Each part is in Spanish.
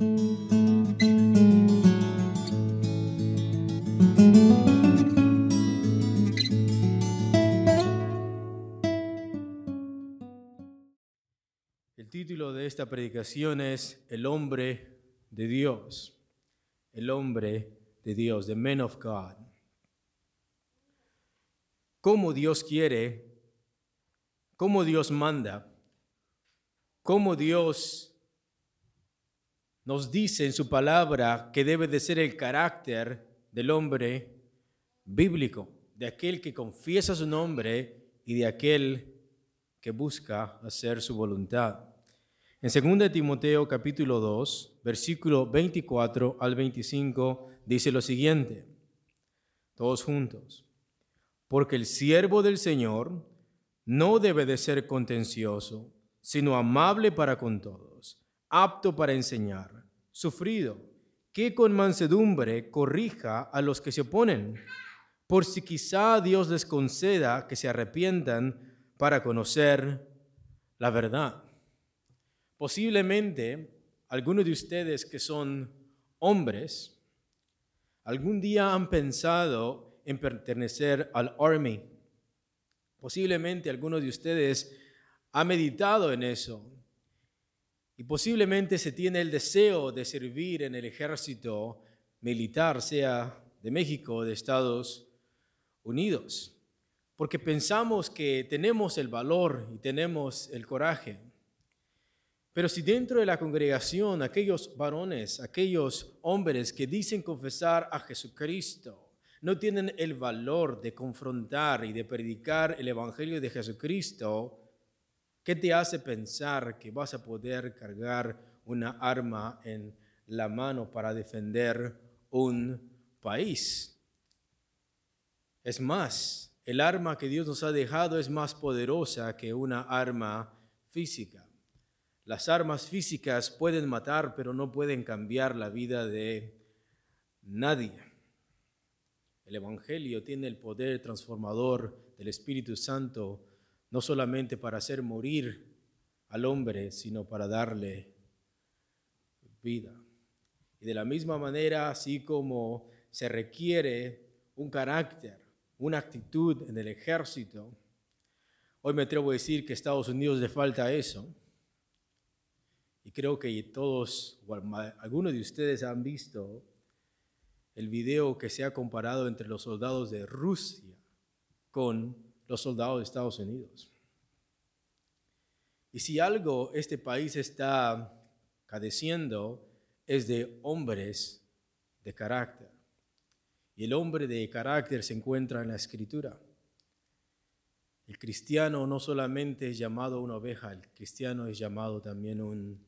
El título de esta predicación es El hombre de Dios. El hombre de Dios, the man of God. Cómo Dios quiere, cómo Dios manda, cómo Dios nos dice en su palabra que debe de ser el carácter del hombre bíblico, de aquel que confiesa su nombre y de aquel que busca hacer su voluntad. En 2 Timoteo capítulo 2, versículo 24 al 25 dice lo siguiente, todos juntos, porque el siervo del Señor no debe de ser contencioso, sino amable para con todos, apto para enseñar, sufrido, que con mansedumbre corrija a los que se oponen, por si quizá Dios les conceda que se arrepientan para conocer la verdad. Posiblemente algunos de ustedes que son hombres, algún día han pensado en pertenecer al Army. Posiblemente algunos de ustedes han meditado en eso. Y posiblemente se tiene el deseo de servir en el ejército militar, sea de México o de Estados Unidos, porque pensamos que tenemos el valor y tenemos el coraje. Pero si dentro de la congregación aquellos varones, aquellos hombres que dicen confesar a Jesucristo, no tienen el valor de confrontar y de predicar el Evangelio de Jesucristo, ¿qué te hace pensar que vas a poder cargar una arma en la mano para defender un país? Es más, el arma que Dios nos ha dejado es más poderosa que una arma física. Las armas físicas pueden matar, pero no pueden cambiar la vida de nadie. El Evangelio tiene el poder transformador del Espíritu Santo, no solamente para hacer morir al hombre, sino para darle vida. Y de la misma manera, así como se requiere un carácter, una actitud en el ejército, hoy me atrevo a decir que a Estados Unidos le falta eso y creo que todos, o algunos de ustedes han visto el video que se ha comparado entre los soldados de Rusia con los soldados de Estados Unidos. Y si algo este país está cadeciendo es de hombres de carácter. Y el hombre de carácter se encuentra en la escritura. El cristiano no solamente es llamado una oveja, el cristiano es llamado también un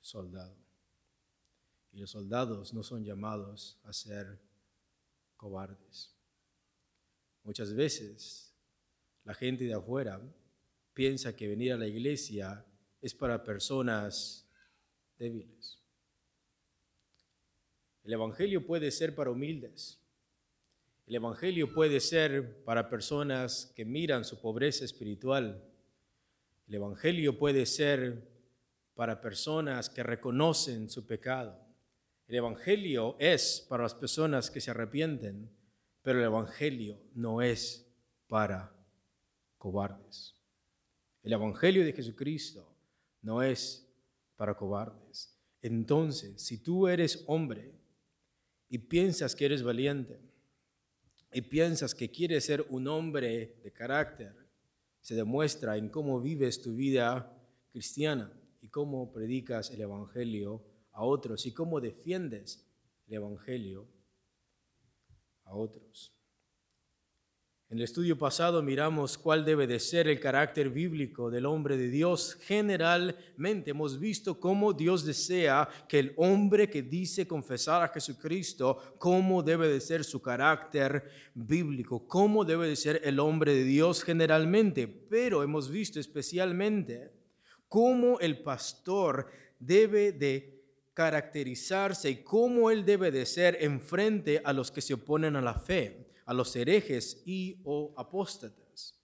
soldado. Y los soldados no son llamados a ser cobardes. Muchas veces la gente de afuera piensa que venir a la iglesia es para personas débiles. El Evangelio puede ser para humildes. El Evangelio puede ser para personas que miran su pobreza espiritual. El Evangelio puede ser para personas que reconocen su pecado. El Evangelio es para las personas que se arrepienten, pero el Evangelio no es para cobardes. El Evangelio de Jesucristo no es para cobardes. Entonces, si tú eres hombre y piensas que eres valiente y piensas que quieres ser un hombre de carácter, se demuestra en cómo vives tu vida cristiana y cómo predicas el Evangelio a otros y cómo defiendes el Evangelio a otros. En el estudio pasado miramos cuál debe de ser el carácter bíblico del hombre de Dios. Generalmente hemos visto cómo Dios desea que el hombre que dice confesar a Jesucristo, cómo debe de ser su carácter bíblico, cómo debe de ser el hombre de Dios generalmente. Pero hemos visto especialmente cómo el pastor debe de caracterizarse y cómo él debe de ser en frente a los que se oponen a la fe, a los herejes y o apóstatas.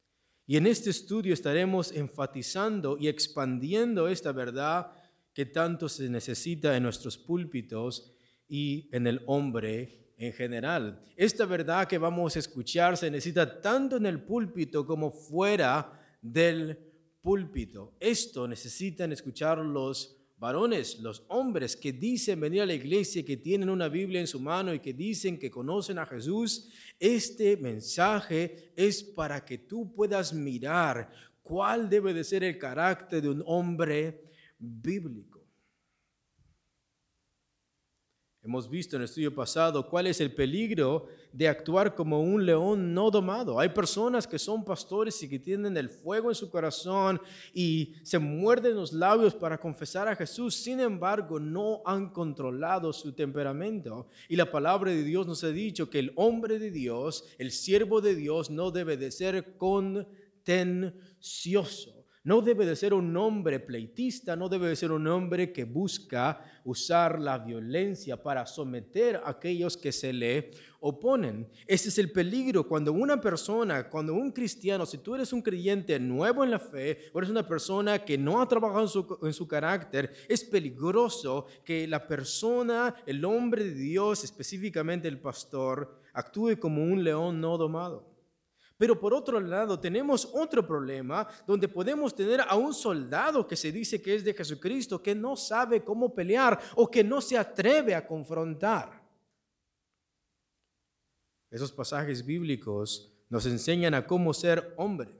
Y en este estudio estaremos enfatizando y expandiendo esta verdad que tanto se necesita en nuestros púlpitos y en el hombre en general. Esta verdad que vamos a escuchar se necesita tanto en el púlpito como fuera del púlpito. Esto necesitan escuchar los varones, los hombres que dicen venir a la iglesia, que tienen una Biblia en su mano y que dicen que conocen a Jesús, este mensaje es para que tú puedas mirar cuál debe de ser el carácter de un hombre bíblico. Hemos visto en el estudio pasado cuál es el peligro de actuar como un león no domado. Hay personas que son pastores y que tienen el fuego en su corazón y se muerden los labios para confesar a Jesús. Sin embargo, no han controlado su temperamento. Y la palabra de Dios nos ha dicho que el hombre de Dios, el siervo de Dios, no debe de ser contencioso no debe de ser un hombre pleitista, no debe de ser un hombre que busca usar la violencia para someter a aquellos que se le oponen. Ese es el peligro cuando una persona, cuando un cristiano, si tú eres un creyente nuevo en la fe, o eres una persona que no ha trabajado en su, en su carácter, es peligroso que la persona, el hombre de Dios, específicamente el pastor, actúe como un león no domado. Pero por otro lado, tenemos otro problema donde podemos tener a un soldado que se dice que es de Jesucristo, que no sabe cómo pelear o que no se atreve a confrontar. Esos pasajes bíblicos nos enseñan a cómo ser hombre,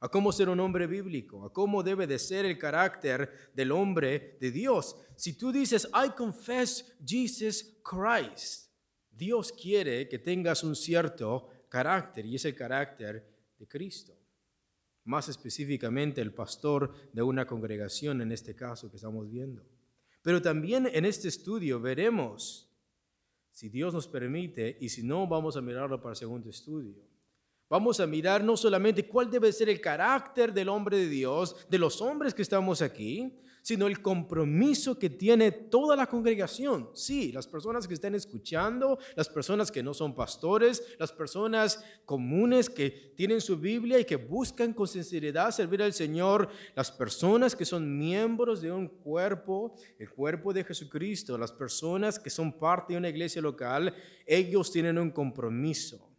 a cómo ser un hombre bíblico, a cómo debe de ser el carácter del hombre de Dios. Si tú dices, I confess Jesus Christ, Dios quiere que tengas un cierto carácter y es el carácter de Cristo. Más específicamente el pastor de una congregación en este caso que estamos viendo. Pero también en este estudio veremos, si Dios nos permite, y si no, vamos a mirarlo para el segundo estudio. Vamos a mirar no solamente cuál debe ser el carácter del hombre de Dios, de los hombres que estamos aquí, sino el compromiso que tiene toda la congregación. Sí, las personas que están escuchando, las personas que no son pastores, las personas comunes que tienen su Biblia y que buscan con sinceridad servir al Señor, las personas que son miembros de un cuerpo, el cuerpo de Jesucristo, las personas que son parte de una iglesia local, ellos tienen un compromiso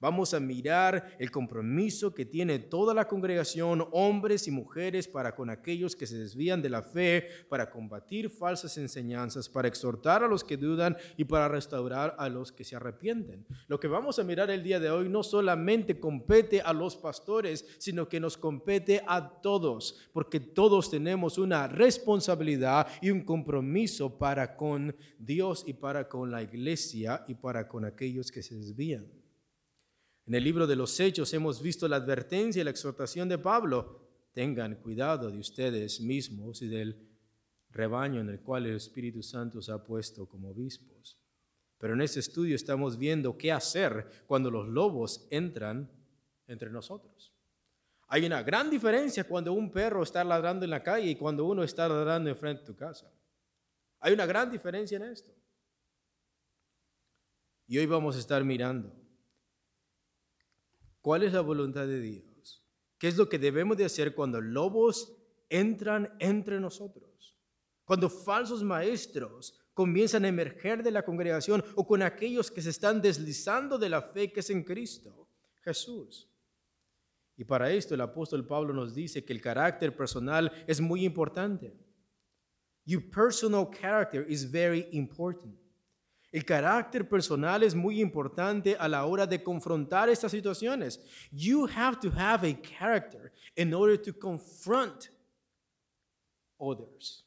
Vamos a mirar el compromiso que tiene toda la congregación, hombres y mujeres, para con aquellos que se desvían de la fe, para combatir falsas enseñanzas, para exhortar a los que dudan y para restaurar a los que se arrepienten. Lo que vamos a mirar el día de hoy no solamente compete a los pastores, sino que nos compete a todos, porque todos tenemos una responsabilidad y un compromiso para con Dios y para con la iglesia y para con aquellos que se desvían. En el libro de los Hechos hemos visto la advertencia y la exhortación de Pablo. Tengan cuidado de ustedes mismos y del rebaño en el cual el Espíritu Santo os ha puesto como obispos. Pero en este estudio estamos viendo qué hacer cuando los lobos entran entre nosotros. Hay una gran diferencia cuando un perro está ladrando en la calle y cuando uno está ladrando enfrente de tu casa. Hay una gran diferencia en esto. Y hoy vamos a estar mirando ¿Cuál es la voluntad de Dios? ¿Qué es lo que debemos de hacer cuando lobos entran entre nosotros? Cuando falsos maestros comienzan a emerger de la congregación o con aquellos que se están deslizando de la fe que es en Cristo, Jesús. Y para esto el apóstol Pablo nos dice que el carácter personal es muy importante. Your personal character is very important. El carácter personal es muy importante a la hora de confrontar estas situaciones. You have to have a character in order to confront others.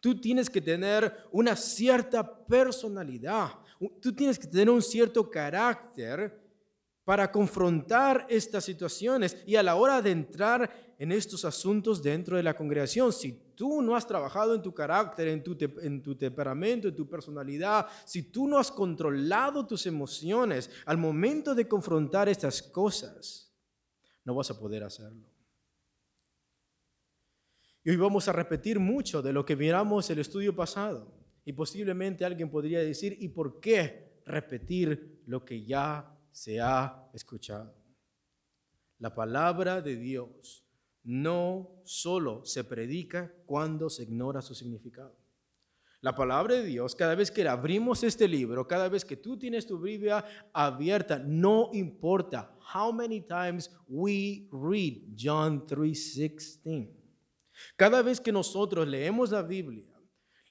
Tú tienes que tener una cierta personalidad. Tú tienes que tener un cierto carácter para confrontar estas situaciones y a la hora de entrar en estos asuntos dentro de la congregación. Si tú no has trabajado en tu carácter, en tu, en tu temperamento, en tu personalidad, si tú no has controlado tus emociones al momento de confrontar estas cosas, no vas a poder hacerlo. Y hoy vamos a repetir mucho de lo que miramos el estudio pasado. Y posiblemente alguien podría decir, ¿y por qué repetir lo que ya se ha escuchado. La palabra de Dios no solo se predica cuando se ignora su significado. La palabra de Dios, cada vez que abrimos este libro, cada vez que tú tienes tu Biblia abierta, no importa how many times we read John 3:16. Cada vez que nosotros leemos la Biblia,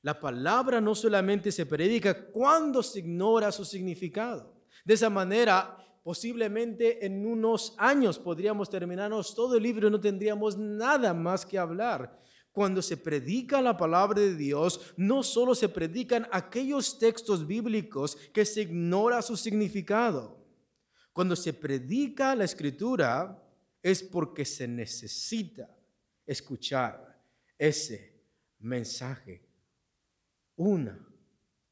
la palabra no solamente se predica cuando se ignora su significado. De esa manera, posiblemente en unos años podríamos terminarnos todo el libro y no tendríamos nada más que hablar. Cuando se predica la palabra de Dios, no solo se predican aquellos textos bíblicos que se ignora su significado. Cuando se predica la escritura es porque se necesita escuchar ese mensaje una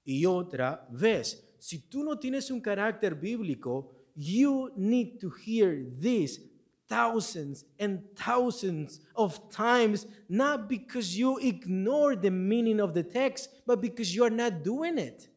y otra vez. Si tú no tienes un carácter bíblico, you need to hear this thousands and thousands of times, not because you ignore the meaning of the text, but because you are not doing it.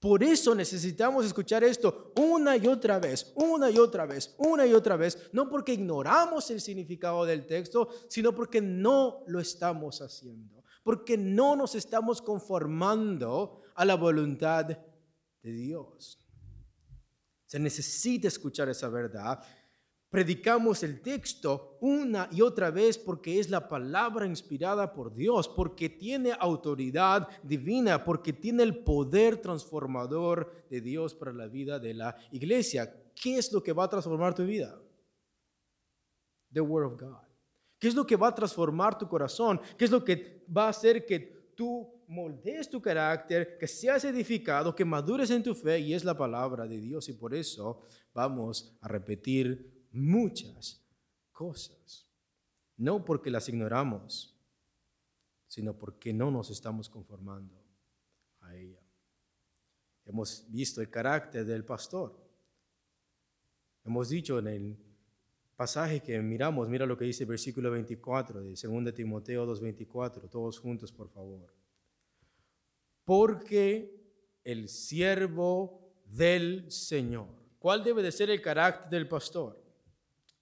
Por eso necesitamos escuchar esto una y otra vez, una y otra vez, una y otra vez, no porque ignoramos el significado del texto, sino porque no lo estamos haciendo porque no nos estamos conformando a la voluntad de Dios. Se necesita escuchar esa verdad. Predicamos el texto una y otra vez porque es la palabra inspirada por Dios, porque tiene autoridad divina, porque tiene el poder transformador de Dios para la vida de la iglesia. ¿Qué es lo que va a transformar tu vida? The Word of God. ¿Qué es lo que va a transformar tu corazón? ¿Qué es lo que va a hacer que tú moldees tu carácter, que seas edificado, que madures en tu fe? Y es la palabra de Dios. Y por eso vamos a repetir muchas cosas. No porque las ignoramos, sino porque no nos estamos conformando a ella. Hemos visto el carácter del pastor. Hemos dicho en el pasaje que miramos, mira lo que dice el versículo 24 de 2 Timoteo 2.24, todos juntos por favor. Porque el siervo del Señor. ¿Cuál debe de ser el carácter del pastor?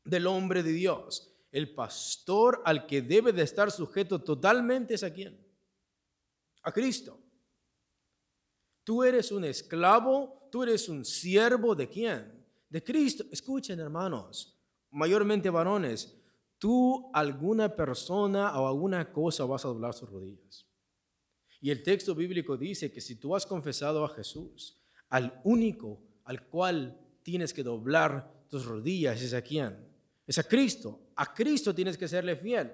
Del hombre de Dios. El pastor al que debe de estar sujeto totalmente es a quién? A Cristo. Tú eres un esclavo, tú eres un siervo de quién? De Cristo. Escuchen hermanos, mayormente varones, tú alguna persona o alguna cosa vas a doblar sus rodillas. Y el texto bíblico dice que si tú has confesado a Jesús, al único al cual tienes que doblar tus rodillas es a quién? Es a Cristo. A Cristo tienes que serle fiel.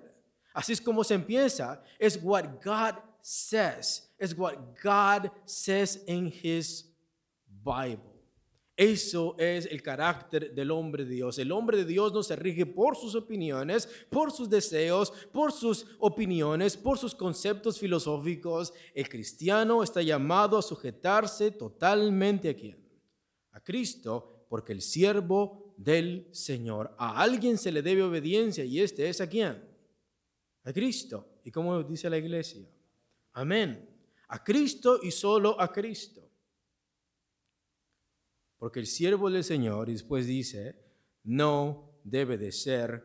Así es como se empieza. Es what God says. Es what God says in his Bible. Eso es el carácter del hombre de Dios. El hombre de Dios no se rige por sus opiniones, por sus deseos, por sus opiniones, por sus conceptos filosóficos. El cristiano está llamado a sujetarse totalmente a quién? A Cristo, porque el siervo del Señor. A alguien se le debe obediencia y este es a quién? A Cristo. ¿Y como dice la iglesia? Amén. A Cristo y solo a Cristo. Porque el siervo del Señor, y después dice, no debe de ser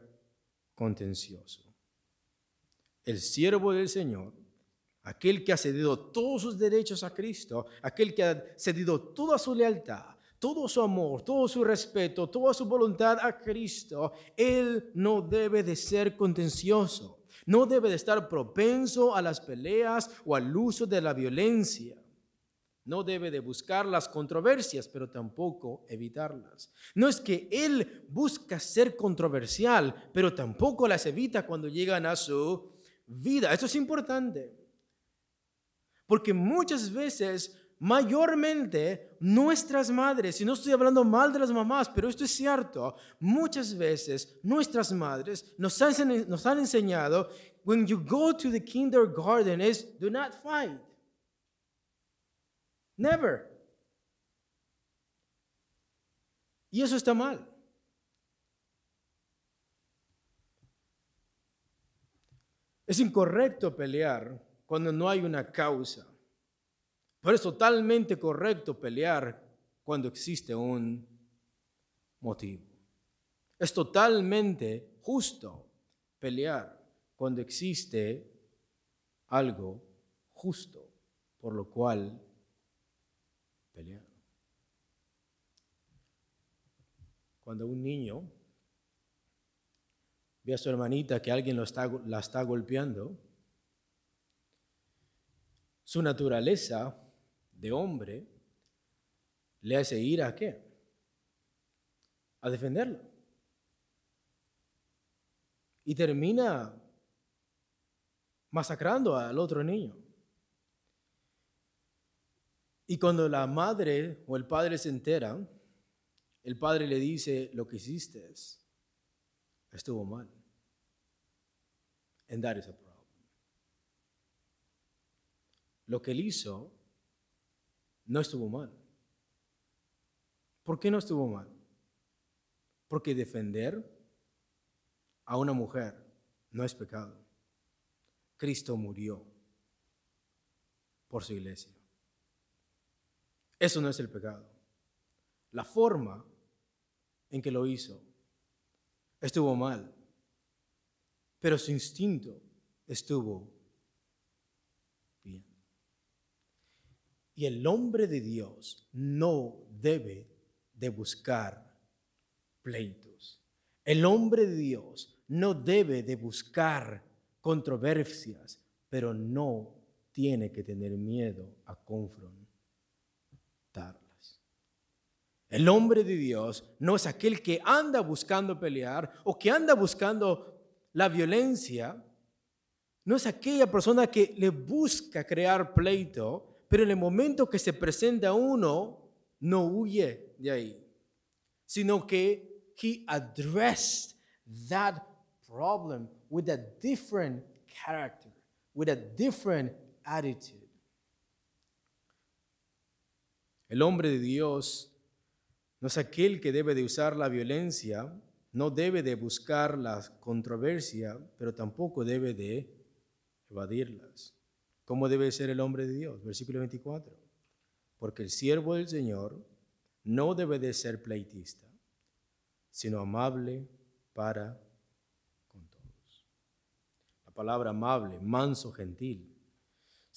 contencioso. El siervo del Señor, aquel que ha cedido todos sus derechos a Cristo, aquel que ha cedido toda su lealtad, todo su amor, todo su respeto, toda su voluntad a Cristo, él no debe de ser contencioso, no debe de estar propenso a las peleas o al uso de la violencia no debe de buscar las controversias, pero tampoco evitarlas. No es que él busca ser controversial, pero tampoco las evita cuando llegan a su vida. Eso es importante. Porque muchas veces, mayormente, nuestras madres, y no estoy hablando mal de las mamás, pero esto es cierto, muchas veces nuestras madres nos han, enseñado, when you go to the kindergarten, do not fight. Never. Y eso está mal. Es incorrecto pelear cuando no hay una causa. Pero es totalmente correcto pelear cuando existe un motivo. Es totalmente justo pelear cuando existe algo justo por lo cual Cuando un niño ve a su hermanita que alguien lo está, la está golpeando, su naturaleza de hombre le hace ir a qué? A defenderlo. Y termina masacrando al otro niño. Y cuando la madre o el padre se entera, el padre le dice, lo que hiciste estuvo mal. And that is a problem. Lo que él hizo no estuvo mal. ¿Por qué no estuvo mal? Porque defender a una mujer no es pecado. Cristo murió por su iglesia. Eso no es el pecado. La forma en que lo hizo estuvo mal, pero su instinto estuvo bien. Y el hombre de Dios no debe de buscar pleitos. El hombre de Dios no debe de buscar controversias, pero no tiene que tener miedo a El hombre de Dios no es aquel que anda buscando pelear o que anda buscando la violencia. No es aquella persona que le busca crear pleito, pero en el momento que se presenta uno, no huye de ahí, sino que he addressed that problem with a different character, with a different attitude. El hombre de Dios no es aquel que debe de usar la violencia, no debe de buscar la controversia, pero tampoco debe de evadirlas. ¿Cómo debe ser el hombre de Dios? Versículo 24. Porque el siervo del Señor no debe de ser pleitista, sino amable para palabra amable, manso, gentil.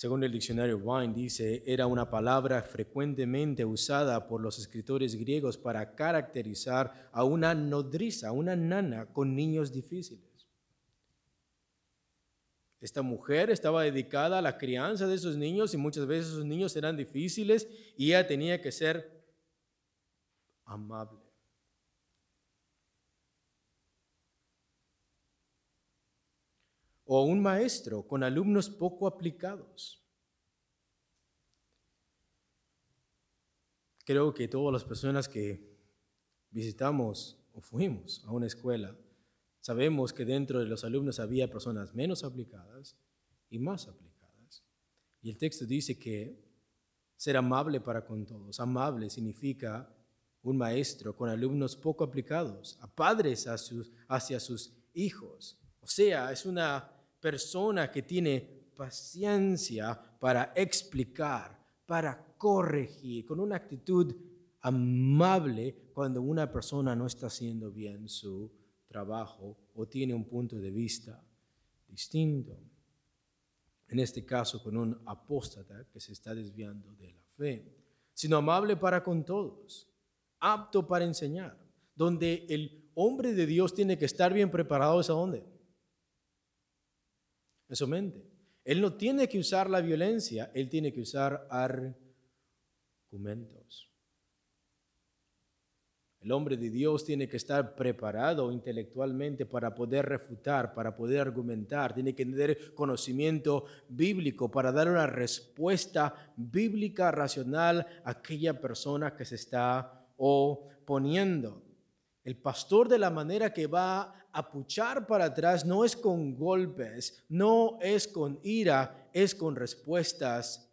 Según el diccionario Wine dice, era una palabra frecuentemente usada por los escritores griegos para caracterizar a una nodriza, una nana con niños difíciles. Esta mujer estaba dedicada a la crianza de esos niños y muchas veces esos niños eran difíciles y ella tenía que ser amable. O un maestro con alumnos poco aplicados. Creo que todas las personas que visitamos o fuimos a una escuela, sabemos que dentro de los alumnos había personas menos aplicadas y más aplicadas. Y el texto dice que ser amable para con todos. Amable significa un maestro con alumnos poco aplicados, a padres hacia sus hijos. O sea, es una persona que tiene paciencia para explicar, para corregir, con una actitud amable cuando una persona no está haciendo bien su trabajo o tiene un punto de vista distinto. En este caso, con un apóstata que se está desviando de la fe, sino amable para con todos, apto para enseñar, donde el hombre de Dios tiene que estar bien preparado, ¿es a dónde? Su mente. Él no tiene que usar la violencia, él tiene que usar argumentos. El hombre de Dios tiene que estar preparado intelectualmente para poder refutar, para poder argumentar, tiene que tener conocimiento bíblico para dar una respuesta bíblica racional a aquella persona que se está oponiendo. El pastor de la manera que va a puchar para atrás no es con golpes, no es con ira, es con respuestas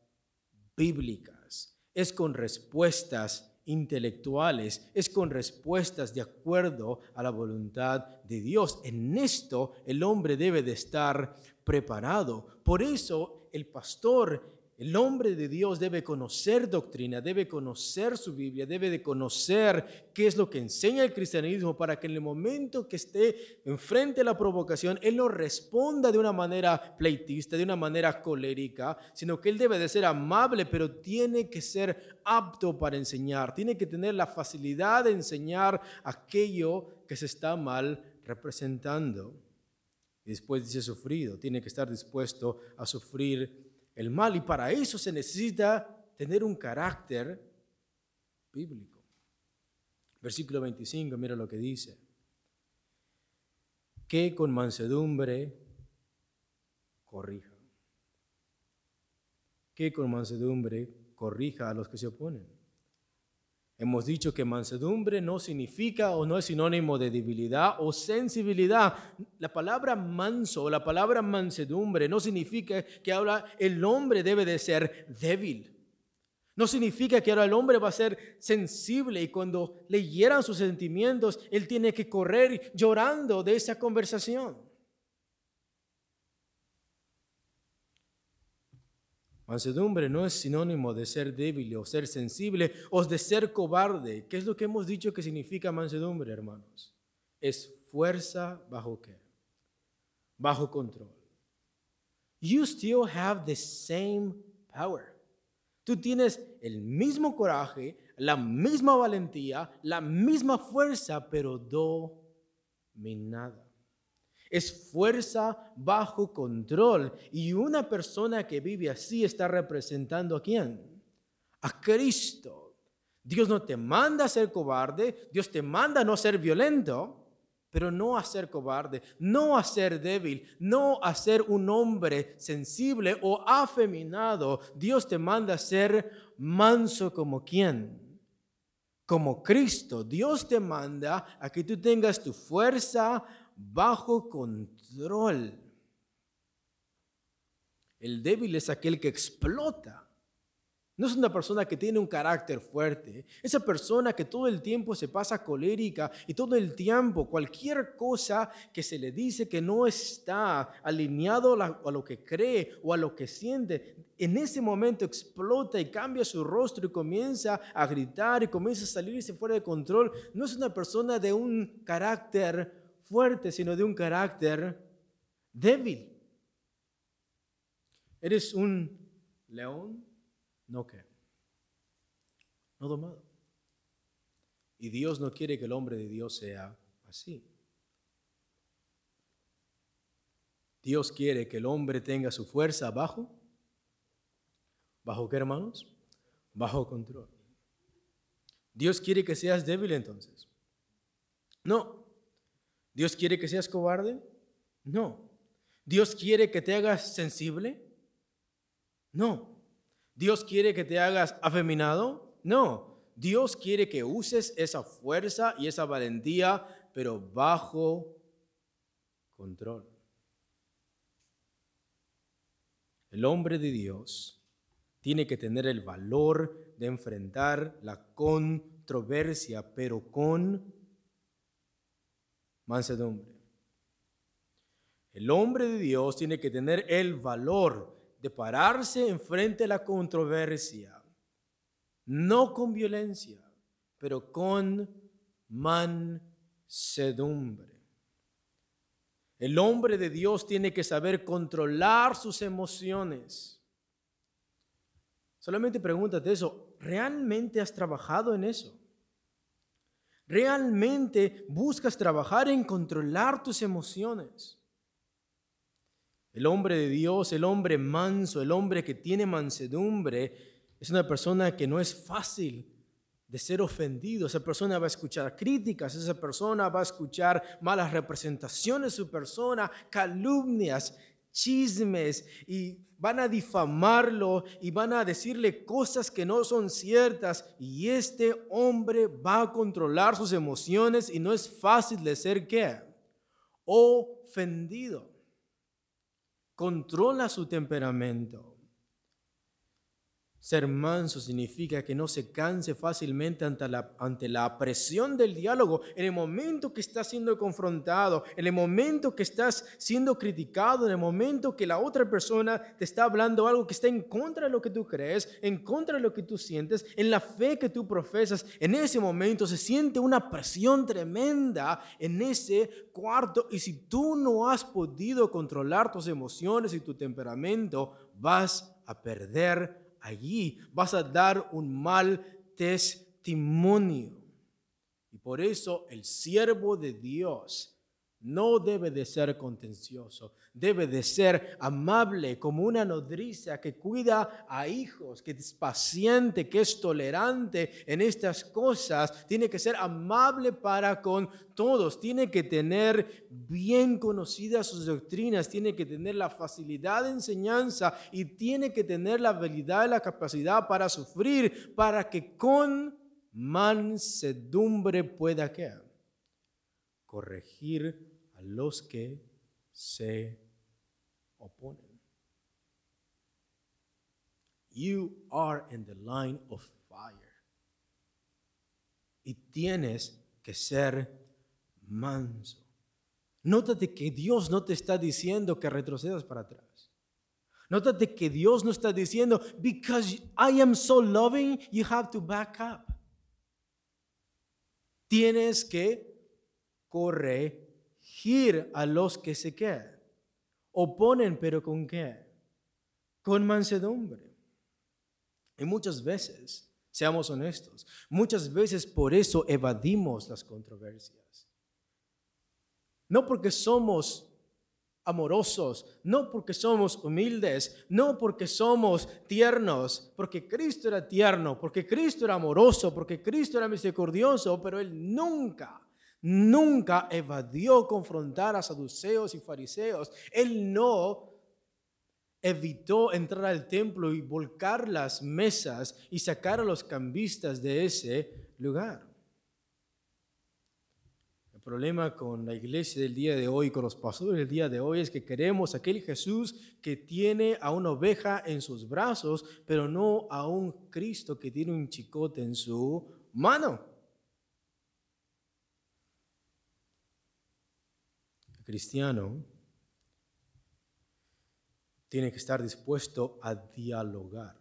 bíblicas, es con respuestas intelectuales, es con respuestas de acuerdo a la voluntad de Dios. En esto el hombre debe de estar preparado. Por eso el pastor el hombre de Dios debe conocer doctrina, debe conocer su Biblia, debe de conocer qué es lo que enseña el cristianismo para que en el momento que esté enfrente a la provocación, él no responda de una manera pleitista, de una manera colérica, sino que él debe de ser amable, pero tiene que ser apto para enseñar, tiene que tener la facilidad de enseñar aquello que se está mal representando. Y después dice sufrido, tiene que estar dispuesto a sufrir el mal y para eso se necesita tener un carácter bíblico. Versículo 25, mira lo que dice. Que con mansedumbre corrija. Que con mansedumbre corrija a los que se oponen. Hemos dicho que mansedumbre no significa o no es sinónimo de debilidad o sensibilidad. La palabra manso, la palabra mansedumbre no significa que ahora el hombre debe de ser débil. No significa que ahora el hombre va a ser sensible y cuando le hieran sus sentimientos, él tiene que correr llorando de esa conversación. Mansedumbre no es sinónimo de ser débil o ser sensible o de ser cobarde. ¿Qué es lo que hemos dicho que significa mansedumbre, hermanos? Es fuerza bajo qué? Bajo control. You still have the same power. Tú tienes el mismo coraje, la misma valentía, la misma fuerza, pero dominada es fuerza bajo control. Y una persona que vive así está representando a quién? A Cristo. Dios no te manda a ser cobarde, Dios te manda a no ser violento, pero no a ser cobarde, no a ser débil, no a ser un hombre sensible o afeminado. Dios te manda a ser manso como quién? Como Cristo. Dios te manda a que tú tengas tu fuerza bajo control. El débil es aquel que explota. No es una persona que tiene un carácter fuerte. Esa persona que todo el tiempo se pasa colérica y todo el tiempo cualquier cosa que se le dice que no está alineado a lo que cree o a lo que siente, en ese momento explota y cambia su rostro y comienza a gritar y comienza a salirse fuera de control. No es una persona de un carácter fuerte, sino de un carácter débil. Eres un león, no que, no domado. Y Dios no quiere que el hombre de Dios sea así. Dios quiere que el hombre tenga su fuerza bajo. ¿Bajo qué, hermanos? Bajo control. Dios quiere que seas débil entonces. No, ¿Dios quiere que seas cobarde? No. ¿Dios quiere que te hagas sensible? No. ¿Dios quiere que te hagas afeminado? No. Dios quiere que uses esa fuerza y esa valentía, pero bajo control. El hombre de Dios tiene que tener el valor de enfrentar la controversia, pero con mansedumbre. El hombre de Dios tiene que tener el valor de pararse enfrente de la controversia, no con violencia, pero con mansedumbre. El hombre de Dios tiene que saber controlar sus emociones. Solamente pregúntate eso, ¿realmente has trabajado en eso? Realmente buscas trabajar en controlar tus emociones. El hombre de Dios, el hombre manso, el hombre que tiene mansedumbre, es una persona que no es fácil de ser ofendido. Esa persona va a escuchar críticas, esa persona va a escuchar malas representaciones de su persona, calumnias, chismes y van a difamarlo y van a decirle cosas que no son ciertas y este hombre va a controlar sus emociones y no es fácil de ser qué? Ofendido. Controla su temperamento. Ser manso significa que no se canse fácilmente ante la, ante la presión del diálogo. En el momento que estás siendo confrontado, en el momento que estás siendo criticado, en el momento que la otra persona te está hablando algo que está en contra de lo que tú crees, en contra de lo que tú sientes, en la fe que tú profesas, en ese momento se siente una presión tremenda en ese cuarto. Y si tú no has podido controlar tus emociones y tu temperamento, vas a perder allí vas a dar un mal testimonio. Y por eso el siervo de Dios no debe de ser contencioso, debe de ser amable como una nodriza que cuida a hijos, que es paciente, que es tolerante en estas cosas, tiene que ser amable para con todos, tiene que tener bien conocidas sus doctrinas, tiene que tener la facilidad de enseñanza y tiene que tener la habilidad y la capacidad para sufrir, para que con mansedumbre pueda quedar corregir a los que se oponen. You are in the line of fire. Y tienes que ser manso. Nótate que Dios no te está diciendo que retrocedas para atrás. Nótate que Dios no está diciendo, because I am so loving, you have to back up. Tienes que a los que se quedan. Oponen, pero ¿con qué? Con mansedumbre. Y muchas veces, seamos honestos, muchas veces por eso evadimos las controversias. No porque somos amorosos, no porque somos humildes, no porque somos tiernos, porque Cristo era tierno, porque Cristo era amoroso, porque Cristo era misericordioso, pero Él nunca nunca evadió confrontar a saduceos y fariseos. Él no evitó entrar al templo y volcar las mesas y sacar a los cambistas de ese lugar. El problema con la iglesia del día de hoy, con los pastores del día de hoy, es que queremos aquel Jesús que tiene a una oveja en sus brazos, pero no a un Cristo que tiene un chicote en su mano. Cristiano tiene que estar dispuesto a dialogar.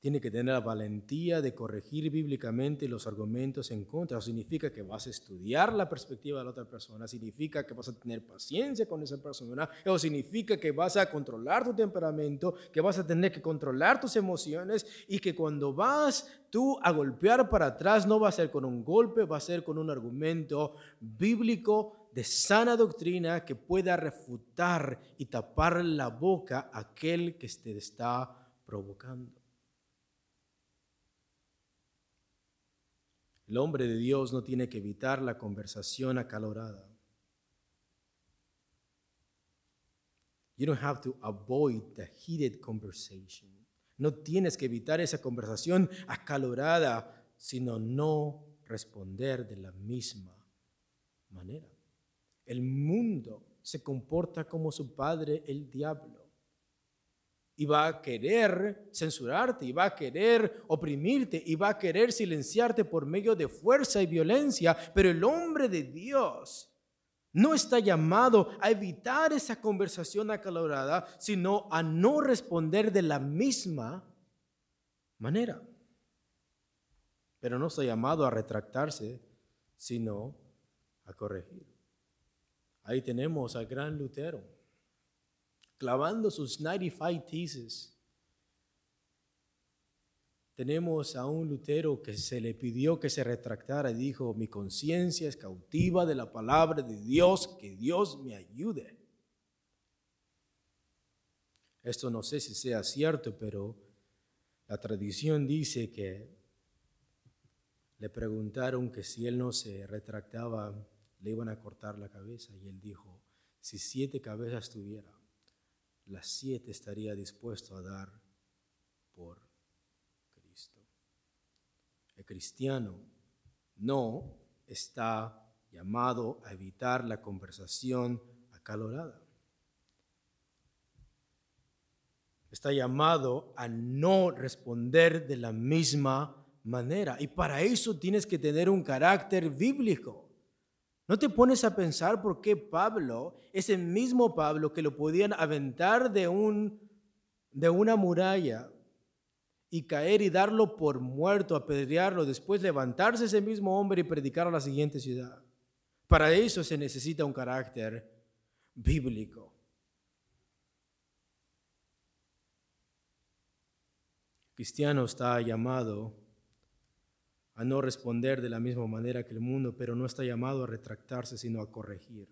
Tiene que tener la valentía de corregir bíblicamente los argumentos en contra. significa que vas a estudiar la perspectiva de la otra persona, significa que vas a tener paciencia con esa persona, o significa que vas a controlar tu temperamento, que vas a tener que controlar tus emociones y que cuando vas tú a golpear para atrás no va a ser con un golpe, va a ser con un argumento bíblico de sana doctrina que pueda refutar y tapar la boca a aquel que te está provocando. El hombre de Dios no tiene que evitar la conversación acalorada. You don't have to avoid the heated conversation. No tienes que evitar esa conversación acalorada, sino no responder de la misma manera. El mundo se comporta como su padre, el diablo y va a querer censurarte, y va a querer oprimirte, y va a querer silenciarte por medio de fuerza y violencia. Pero el hombre de Dios no está llamado a evitar esa conversación acalorada, sino a no responder de la misma manera. Pero no está llamado a retractarse, sino a corregir. Ahí tenemos al gran Lutero clavando sus 95 theses. Tenemos a un Lutero que se le pidió que se retractara y dijo, mi conciencia es cautiva de la palabra de Dios, que Dios me ayude. Esto no sé si sea cierto, pero la tradición dice que le preguntaron que si él no se retractaba, le iban a cortar la cabeza y él dijo, si siete cabezas tuviera, las siete estaría dispuesto a dar por Cristo. El cristiano no está llamado a evitar la conversación acalorada. está llamado a no responder de la misma manera. Y para eso tienes que tener un carácter bíblico. ¿No te pones a pensar por qué Pablo, ese mismo Pablo que lo podían aventar de, un, de una muralla y caer y darlo por muerto, apedrearlo, después levantarse ese mismo hombre y predicar a la siguiente ciudad? Para eso se necesita un carácter bíblico. cristiano está llamado a no responder de la misma manera que el mundo, pero no está llamado a retractarse, sino a corregir,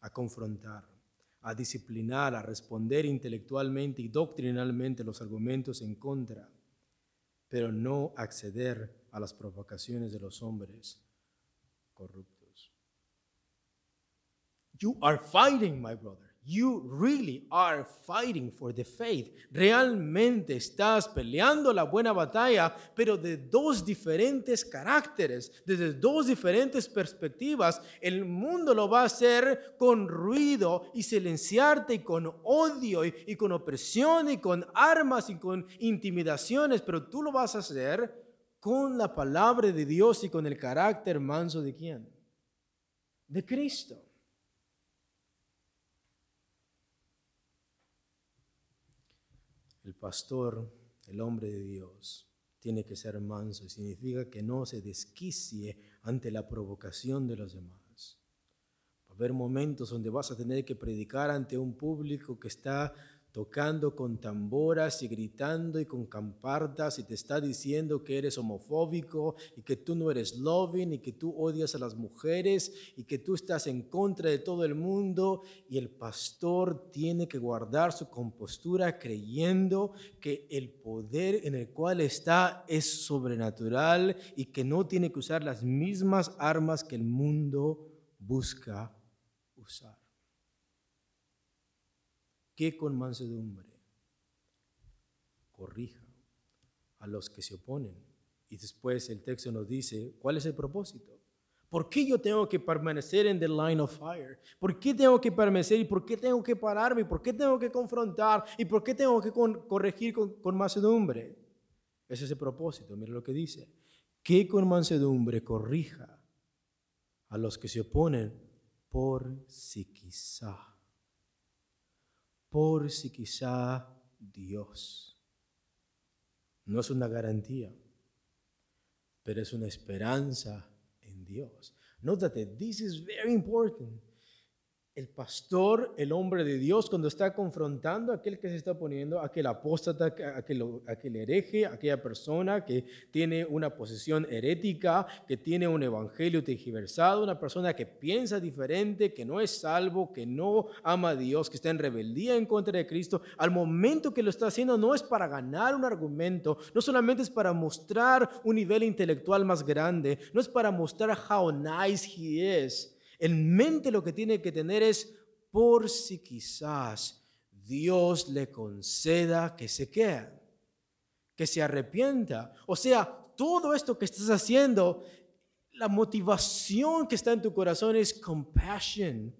a confrontar, a disciplinar, a responder intelectualmente y doctrinalmente los argumentos en contra, pero no acceder a las provocaciones de los hombres corruptos. You are fighting, my brother. You really are fighting for the faith. Realmente estás peleando la buena batalla, pero de dos diferentes caracteres, desde dos diferentes perspectivas. El mundo lo va a hacer con ruido y silenciarte y con odio y, y con opresión y con armas y con intimidaciones, pero tú lo vas a hacer con la palabra de Dios y con el carácter manso de quién? De Cristo. El pastor, el hombre de Dios, tiene que ser manso y significa que no se desquicie ante la provocación de los demás. Va a haber momentos donde vas a tener que predicar ante un público que está tocando con tamboras y gritando y con campartas y te está diciendo que eres homofóbico y que tú no eres loving y que tú odias a las mujeres y que tú estás en contra de todo el mundo. Y el pastor tiene que guardar su compostura creyendo que el poder en el cual está es sobrenatural y que no tiene que usar las mismas armas que el mundo busca usar que con mansedumbre corrija a los que se oponen. Y después el texto nos dice, ¿cuál es el propósito? ¿Por qué yo tengo que permanecer en the line of fire? ¿Por qué tengo que permanecer y por qué tengo que pararme? ¿Por qué tengo que confrontar? ¿Y por qué tengo que corregir con, con mansedumbre? Ese es el propósito, mira lo que dice. Que con mansedumbre corrija a los que se oponen por si quizá por si quizá Dios. No es una garantía, pero es una esperanza en Dios. Nótate, this is very important el pastor, el hombre de Dios, cuando está confrontando a aquel que se está poniendo, aquel apóstata, aquel, aquel hereje, aquella persona que tiene una posición herética, que tiene un evangelio tergiversado, una persona que piensa diferente, que no es salvo, que no ama a Dios, que está en rebeldía en contra de Cristo, al momento que lo está haciendo no es para ganar un argumento, no solamente es para mostrar un nivel intelectual más grande, no es para mostrar how nice he is, en mente lo que tiene que tener es por si quizás Dios le conceda que se quede, que se arrepienta. O sea, todo esto que estás haciendo, la motivación que está en tu corazón es compassion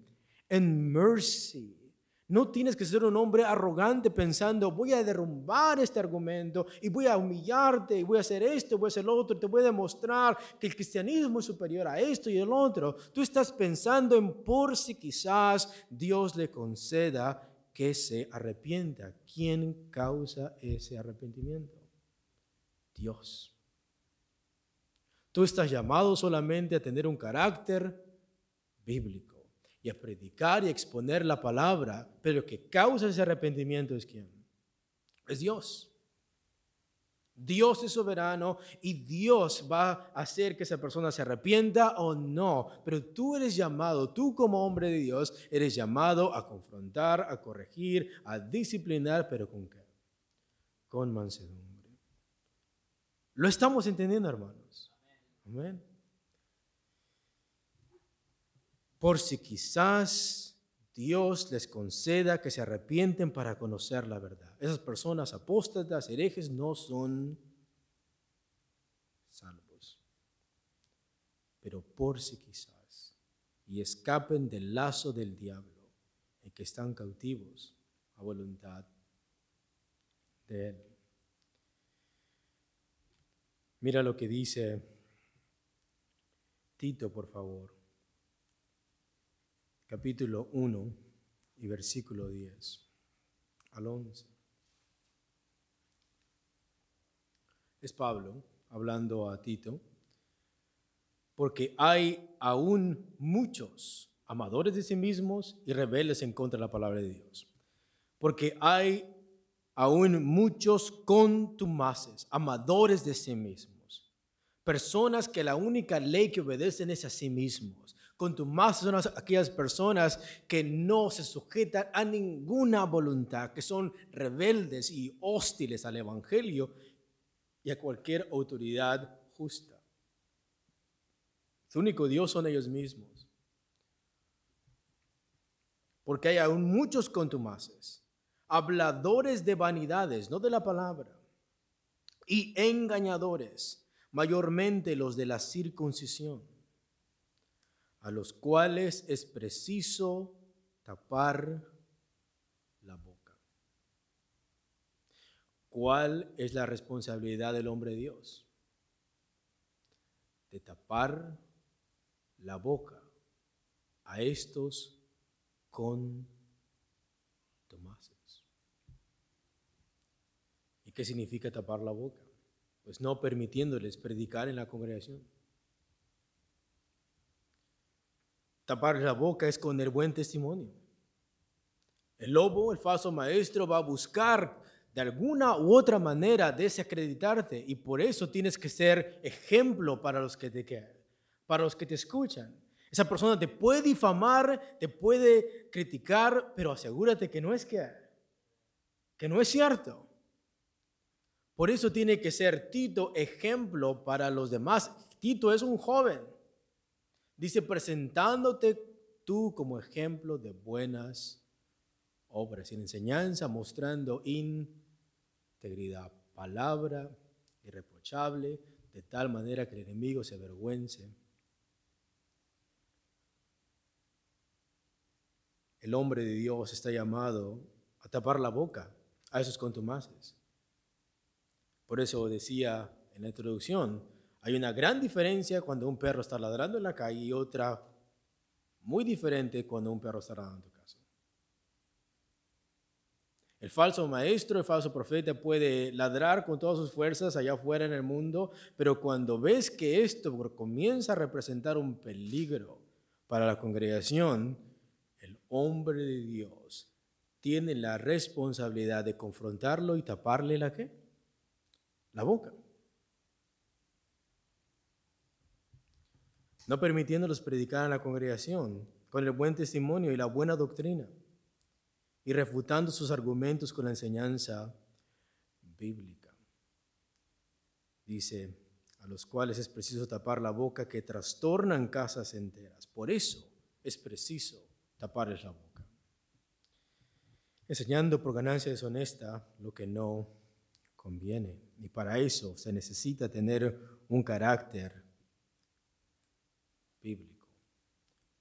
and mercy. No tienes que ser un hombre arrogante pensando, voy a derrumbar este argumento y voy a humillarte y voy a hacer esto, voy a hacer lo otro, te voy a demostrar que el cristianismo es superior a esto y el otro. Tú estás pensando en por si quizás Dios le conceda que se arrepienta. ¿Quién causa ese arrepentimiento? Dios. Tú estás llamado solamente a tener un carácter bíblico y a predicar y exponer la palabra, pero que causa ese arrepentimiento es quién? Es Dios. Dios es soberano y Dios va a hacer que esa persona se arrepienta o no. Pero tú eres llamado, tú como hombre de Dios, eres llamado a confrontar, a corregir, a disciplinar, pero ¿con qué? Con mansedumbre. ¿Lo estamos entendiendo, hermanos? Amén. Por si quizás Dios les conceda que se arrepienten para conocer la verdad. Esas personas apóstatas, herejes, no son salvos. Pero por si quizás, y escapen del lazo del diablo, en que están cautivos a voluntad de Él. Mira lo que dice Tito, por favor. Capítulo 1 y versículo 10 al 11. Es Pablo hablando a Tito, porque hay aún muchos amadores de sí mismos y rebeldes en contra de la palabra de Dios. Porque hay aún muchos contumaces, amadores de sí mismos, personas que la única ley que obedecen es a sí mismos. Contumaces son aquellas personas que no se sujetan a ninguna voluntad, que son rebeldes y hostiles al Evangelio y a cualquier autoridad justa. Su único Dios son ellos mismos. Porque hay aún muchos contumaces habladores de vanidades, no de la palabra, y engañadores, mayormente los de la circuncisión, a los cuales es preciso tapar la boca. ¿Cuál es la responsabilidad del hombre Dios? De tapar la boca a estos con ¿Qué significa tapar la boca? Pues no permitiéndoles predicar en la congregación. Tapar la boca es con el buen testimonio. El lobo, el falso maestro, va a buscar de alguna u otra manera desacreditarte y por eso tienes que ser ejemplo para los que te, para los que te escuchan. Esa persona te puede difamar, te puede criticar, pero asegúrate que no es que, que no es cierto. Por eso tiene que ser Tito ejemplo para los demás. Tito es un joven. Dice, presentándote tú como ejemplo de buenas obras y enseñanza, mostrando integridad, palabra irreprochable, de tal manera que el enemigo se avergüence. El hombre de Dios está llamado a tapar la boca a esos contumaces. Por eso decía en la introducción, hay una gran diferencia cuando un perro está ladrando en la calle y otra muy diferente cuando un perro está ladrando en tu casa. El falso maestro, el falso profeta puede ladrar con todas sus fuerzas allá afuera en el mundo, pero cuando ves que esto comienza a representar un peligro para la congregación, el hombre de Dios tiene la responsabilidad de confrontarlo y taparle la qué? la boca. No permitiéndolos predicar en la congregación con el buen testimonio y la buena doctrina y refutando sus argumentos con la enseñanza bíblica. Dice, a los cuales es preciso tapar la boca que trastornan casas enteras. Por eso es preciso taparles la boca. Enseñando por ganancia deshonesta lo que no conviene. Y para eso se necesita tener un carácter bíblico.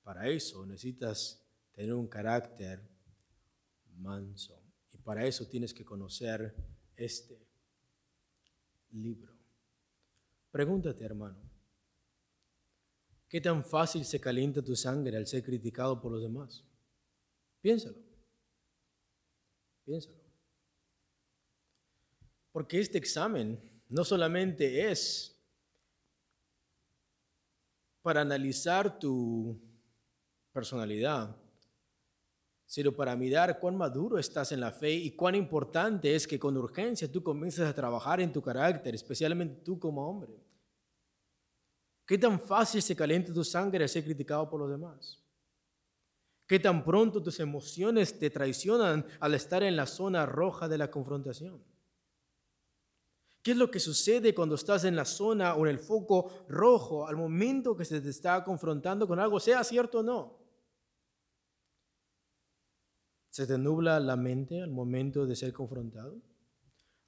Para eso necesitas tener un carácter manso. Y para eso tienes que conocer este libro. Pregúntate, hermano, ¿qué tan fácil se calienta tu sangre al ser criticado por los demás? Piénsalo. Piénsalo. Porque este examen no solamente es para analizar tu personalidad, sino para mirar cuán maduro estás en la fe y cuán importante es que con urgencia tú comiences a trabajar en tu carácter, especialmente tú como hombre. ¿Qué tan fácil se calienta tu sangre al ser criticado por los demás? ¿Qué tan pronto tus emociones te traicionan al estar en la zona roja de la confrontación? ¿Qué es lo que sucede cuando estás en la zona o en el foco rojo al momento que se te está confrontando con algo, sea cierto o no? ¿Se te nubla la mente al momento de ser confrontado?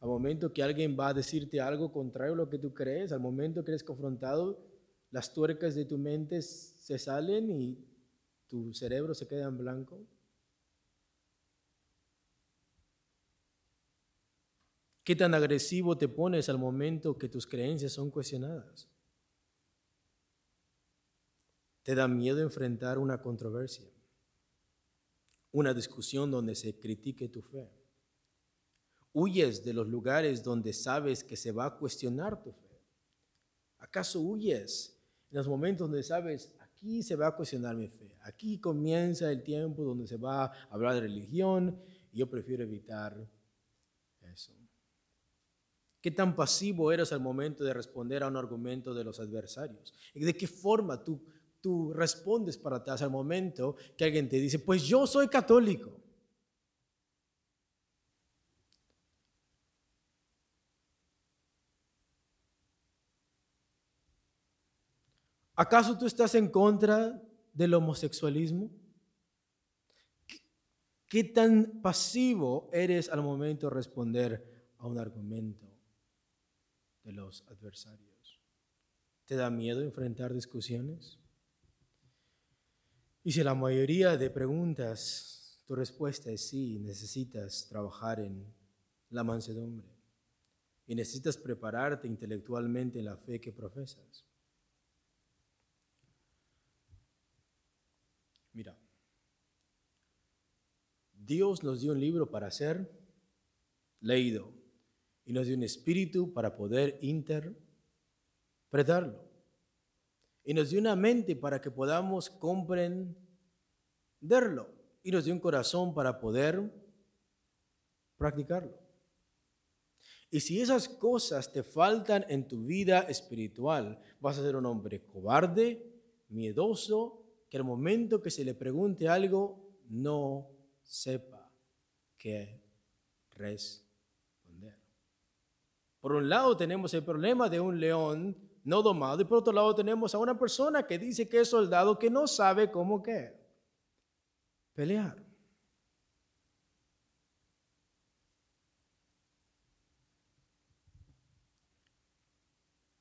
Al momento que alguien va a decirte algo contrario a lo que tú crees, al momento que eres confrontado, las tuercas de tu mente se salen y tu cerebro se queda en blanco. ¿Qué tan agresivo te pones al momento que tus creencias son cuestionadas? ¿Te da miedo enfrentar una controversia? Una discusión donde se critique tu fe. ¿Huyes de los lugares donde sabes que se va a cuestionar tu fe? ¿Acaso huyes en los momentos donde sabes, aquí se va a cuestionar mi fe? Aquí comienza el tiempo donde se va a hablar de religión y yo prefiero evitar. ¿Qué tan pasivo eres al momento de responder a un argumento de los adversarios? ¿De qué forma tú tú respondes para atrás al momento que alguien te dice, pues yo soy católico. ¿Acaso tú estás en contra del homosexualismo? ¿Qué tan pasivo eres al momento de responder a un argumento de los adversarios? ¿Te da miedo enfrentar discusiones? Y si la mayoría de preguntas, tu respuesta es sí, necesitas trabajar en la mansedumbre y necesitas prepararte intelectualmente en la fe que profesas. Mira, Dios nos dio un libro para ser leído y nos dio un espíritu para poder interpretarlo y nos dio una mente para que podamos comprenderlo y nos dio un corazón para poder practicarlo. Y si esas cosas te faltan en tu vida espiritual, vas a ser un hombre cobarde, miedoso, que al momento que se le pregunte algo no sepa qué responder. Por un lado tenemos el problema de un león no domado. Y por otro lado tenemos a una persona que dice que es soldado que no sabe cómo qué. Pelear.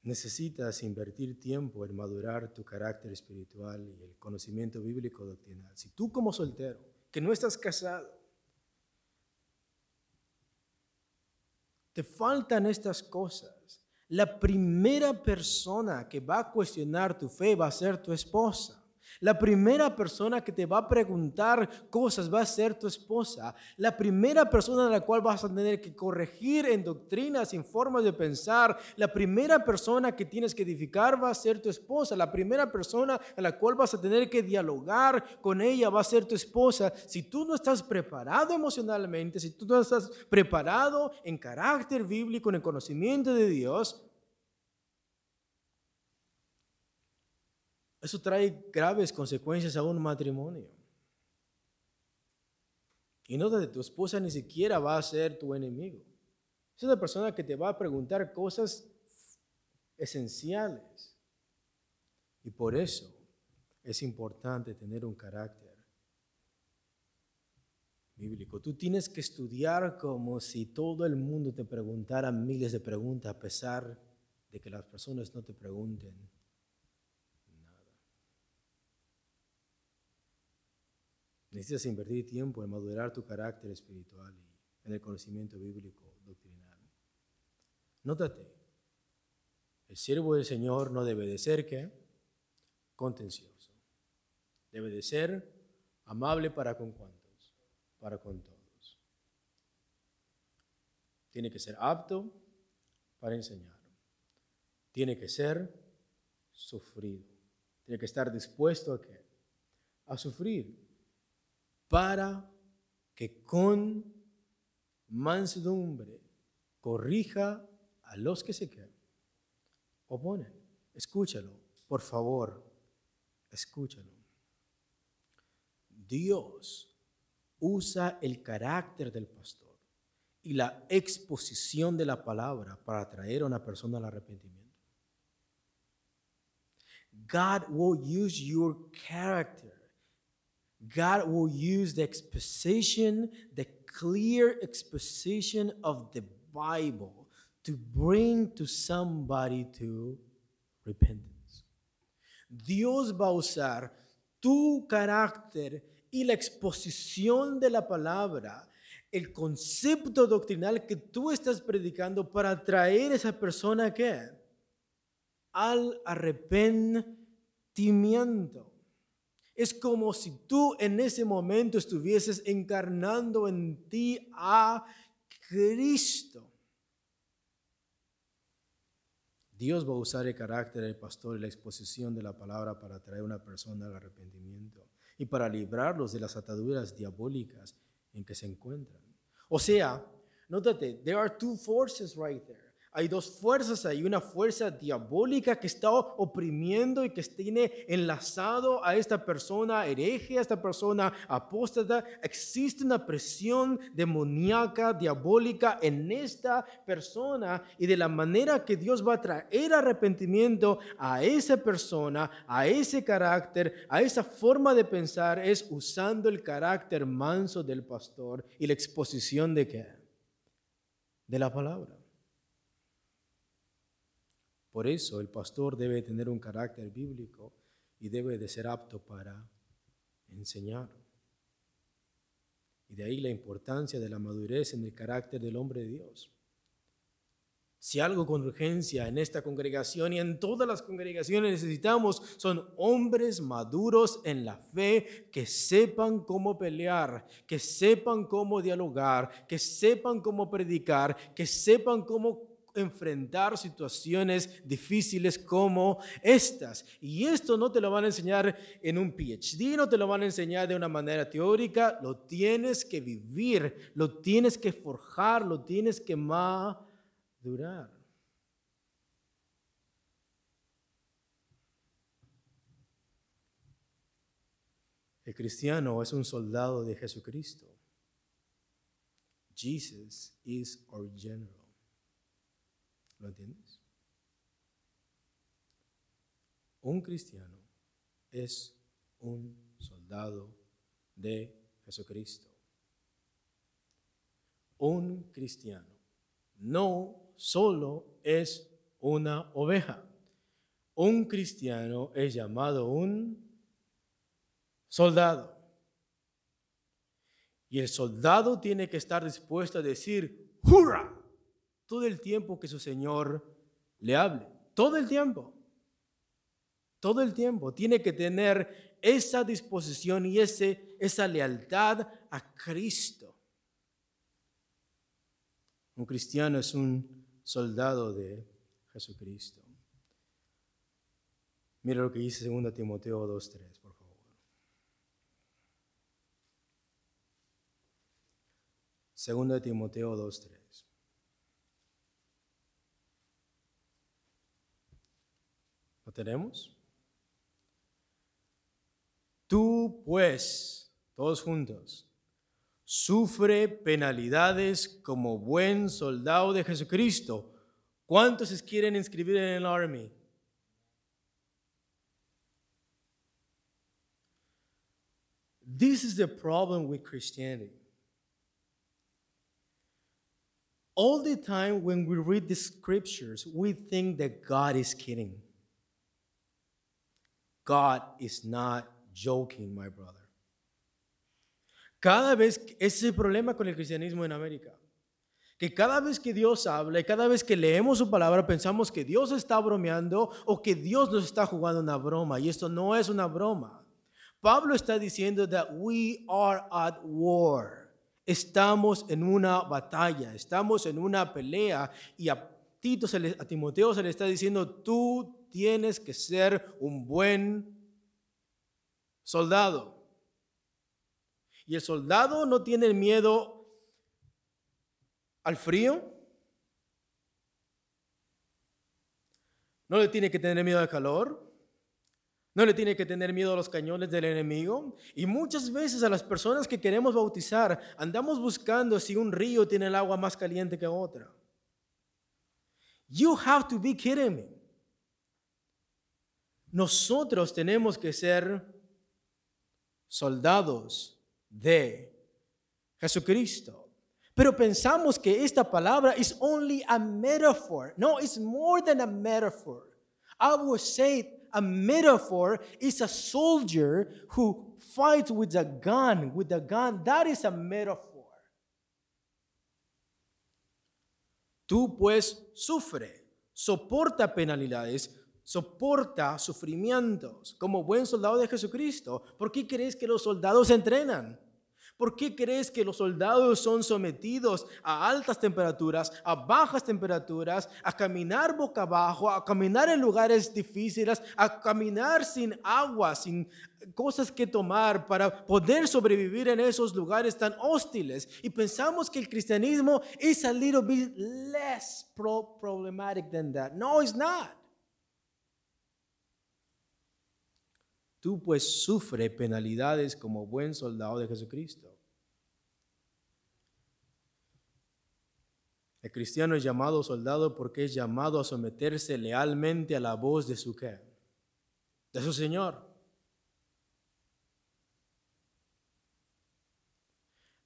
Necesitas invertir tiempo en madurar tu carácter espiritual y el conocimiento bíblico doctrinal. Si tú como soltero, que no estás casado, te faltan estas cosas, la primera persona que va a cuestionar tu fe va a ser tu esposa. La primera persona que te va a preguntar cosas va a ser tu esposa. La primera persona a la cual vas a tener que corregir en doctrinas, en formas de pensar. La primera persona que tienes que edificar va a ser tu esposa. La primera persona a la cual vas a tener que dialogar con ella va a ser tu esposa. Si tú no estás preparado emocionalmente, si tú no estás preparado en carácter bíblico, en el conocimiento de Dios, Eso trae graves consecuencias a un matrimonio. Y no de tu esposa ni siquiera va a ser tu enemigo. Es una persona que te va a preguntar cosas esenciales. Y por eso es importante tener un carácter bíblico. Tú tienes que estudiar como si todo el mundo te preguntara miles de preguntas a pesar de que las personas no te pregunten Necesitas invertir tiempo en madurar tu carácter espiritual y en el conocimiento bíblico doctrinal. Nótate, el siervo del Señor no debe de ser ¿qué? contencioso. Debe de ser amable para con cuantos, para con todos. Tiene que ser apto para enseñar. Tiene que ser sufrido. Tiene que estar dispuesto a qué? A sufrir para que con mansedumbre corrija a los que se quedan. Oponen. Escúchalo, por favor, escúchalo. Dios usa el carácter del pastor y la exposición de la palabra para traer a una persona al arrepentimiento. God will use your character God will use the exposition, the clear exposition of the Bible to bring to somebody to repentance. Dios va a usar tu carácter y la exposición de la palabra el concepto doctrinal que tú estás predicando para traer a esa persona ¿qué? al arrepentimiento. Es como si tú en ese momento estuvieses encarnando en ti a Cristo. Dios va a usar el carácter del pastor y la exposición de la palabra para traer a una persona al arrepentimiento y para librarlos de las ataduras diabólicas en que se encuentran. O sea, nótate, there are two forces right there. Hay dos fuerzas, hay una fuerza diabólica que está oprimiendo y que tiene enlazado a esta persona hereje, a esta persona apóstata. Existe una presión demoníaca, diabólica en esta persona y de la manera que Dios va a traer arrepentimiento a esa persona, a ese carácter, a esa forma de pensar es usando el carácter manso del pastor y la exposición de qué? De la palabra. Por eso el pastor debe tener un carácter bíblico y debe de ser apto para enseñar. Y de ahí la importancia de la madurez en el carácter del hombre de Dios. Si algo con urgencia en esta congregación y en todas las congregaciones necesitamos son hombres maduros en la fe que sepan cómo pelear, que sepan cómo dialogar, que sepan cómo predicar, que sepan cómo enfrentar situaciones difíciles como estas. Y esto no te lo van a enseñar en un PhD, no te lo van a enseñar de una manera teórica, lo tienes que vivir, lo tienes que forjar, lo tienes que madurar. El cristiano es un soldado de Jesucristo. Jesus is our general. ¿Lo entiendes? Un cristiano es un soldado de Jesucristo. Un cristiano no solo es una oveja. Un cristiano es llamado un soldado. Y el soldado tiene que estar dispuesto a decir, ¡Hurra! Todo el tiempo que su Señor le hable. Todo el tiempo. Todo el tiempo. Tiene que tener esa disposición y ese, esa lealtad a Cristo. Un cristiano es un soldado de Jesucristo. Mira lo que dice 2 Timoteo 2.3, por favor. 2 Timoteo 2.3. tenemos? Tú pues, todos juntos, sufre penalidades como buen soldado de Jesucristo. ¿Cuántos se quieren inscribir en el army? This is the problem with Christianity. All the time when we read the scriptures, we think that God is kidding. God is not joking, my brother. Cada vez, ese es el problema con el cristianismo en América. Que cada vez que Dios habla y cada vez que leemos su palabra pensamos que Dios está bromeando o que Dios nos está jugando una broma. Y esto no es una broma. Pablo está diciendo that we are at war. Estamos en una batalla, estamos en una pelea y a, a Timoteo se le está diciendo, tú tienes que ser un buen soldado. Y el soldado no tiene miedo al frío. No le tiene que tener miedo al calor. No le tiene que tener miedo a los cañones del enemigo. Y muchas veces a las personas que queremos bautizar andamos buscando si un río tiene el agua más caliente que otra. You have to be kidding me. Nosotros tenemos que ser soldados de Jesucristo. Pero pensamos que esta palabra is only a metaphor. No, it's more than a metaphor. I would say a metaphor is a soldier who fights with a gun, with a gun. That is a metaphor. Tú pues sufre, soporta penalidades, soporta sufrimientos como buen soldado de Jesucristo. ¿Por qué crees que los soldados entrenan? ¿Por qué crees que los soldados son sometidos a altas temperaturas, a bajas temperaturas, a caminar boca abajo, a caminar en lugares difíciles, a caminar sin agua, sin cosas que tomar para poder sobrevivir en esos lugares tan hostiles? Y pensamos que el cristianismo es a little bit less problematic than that. No, it's not. Tú pues sufre penalidades como buen soldado de Jesucristo. El cristiano es llamado soldado porque es llamado a someterse lealmente a la voz de su qué? De su Señor.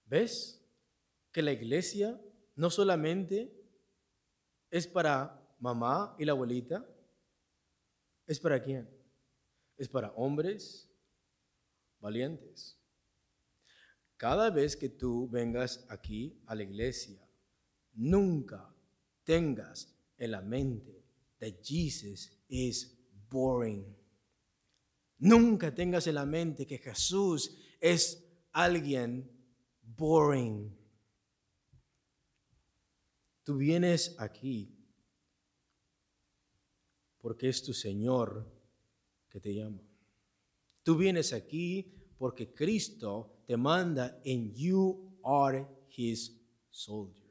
¿Ves que la iglesia no solamente es para mamá y la abuelita? ¿Es para quién? Es para hombres valientes. Cada vez que tú vengas aquí a la iglesia, nunca tengas en la mente that Jesus is boring. Nunca tengas en la mente que Jesús es alguien boring. Tú vienes aquí porque es tu Señor que te llama. Tú vienes aquí porque Cristo te manda and you are his soldier.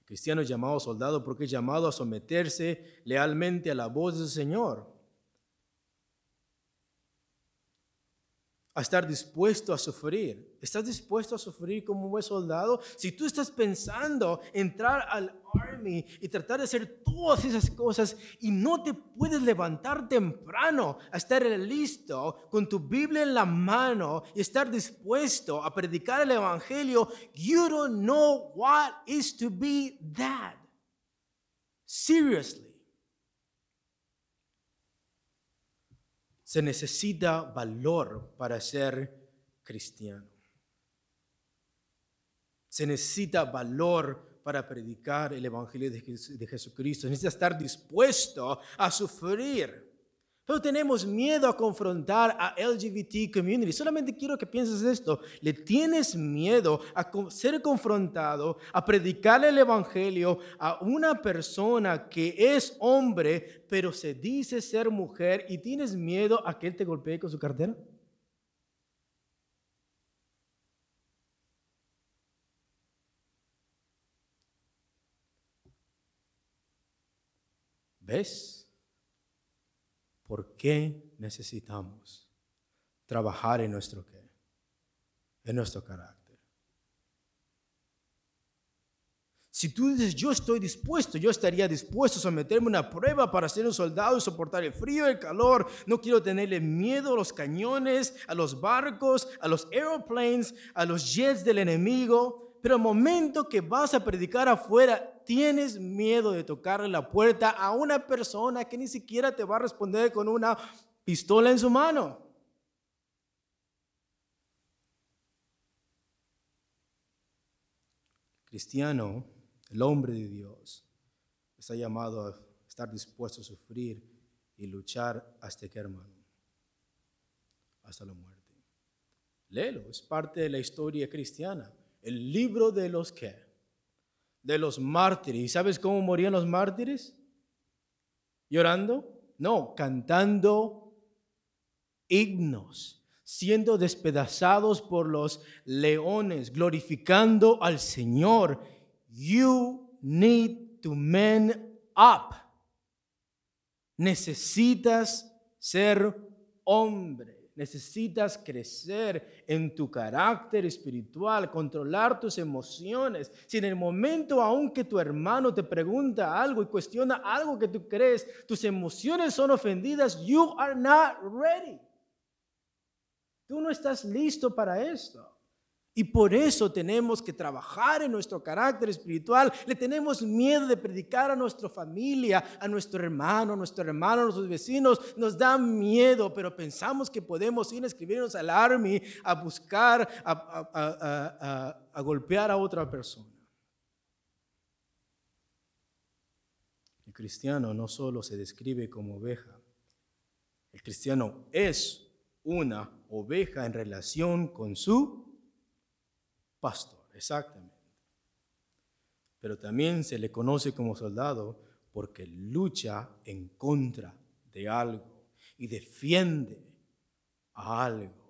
El cristiano es llamado soldado porque es llamado a someterse lealmente a la voz del Señor. A estar dispuesto a sufrir. ¿Estás dispuesto a sufrir como un buen soldado? Si tú estás pensando entrar al army y tratar de hacer todas esas cosas y no te puedes levantar temprano a estar listo con tu Biblia en la mano y estar dispuesto a predicar el evangelio, you don't know what is to be that. Seriously. Se necesita valor para ser cristiano. Se necesita valor para predicar el Evangelio de Jesucristo. Se necesita estar dispuesto a sufrir pero tenemos miedo a confrontar a LGBT community. Solamente quiero que pienses esto. Le tienes miedo a ser confrontado, a predicar el evangelio a una persona que es hombre, pero se dice ser mujer y tienes miedo a que él te golpee con su cartera. ¿Ves? ¿Por qué necesitamos trabajar en nuestro qué? En nuestro carácter. Si tú dices, yo estoy dispuesto, yo estaría dispuesto a someterme a una prueba para ser un soldado y soportar el frío, el calor, no quiero tenerle miedo a los cañones, a los barcos, a los aeroplanes, a los jets del enemigo, pero al momento que vas a predicar afuera, tienes miedo de tocarle la puerta a una persona que ni siquiera te va a responder con una pistola en su mano. Cristiano, el hombre de Dios, está llamado a estar dispuesto a sufrir y luchar hasta que hermano, hasta la muerte. Léelo, es parte de la historia cristiana. El libro de los que de los mártires. ¿Y sabes cómo morían los mártires? ¿Llorando? No, cantando himnos, siendo despedazados por los leones, glorificando al Señor. You need to man up. Necesitas ser hombre necesitas crecer en tu carácter espiritual, controlar tus emociones. Si en el momento aunque tu hermano te pregunta algo y cuestiona algo que tú crees, tus emociones son ofendidas, you are not ready. Tú no estás listo para esto. Y por eso tenemos que trabajar en nuestro carácter espiritual. Le tenemos miedo de predicar a nuestra familia, a nuestro hermano, a nuestro hermano, a nuestros vecinos. Nos da miedo, pero pensamos que podemos ir a escribirnos al army a buscar, a, a golpear a otra persona. El cristiano no solo se describe como oveja, el cristiano es una oveja en relación con su pastor, exactamente. Pero también se le conoce como soldado porque lucha en contra de algo y defiende a algo.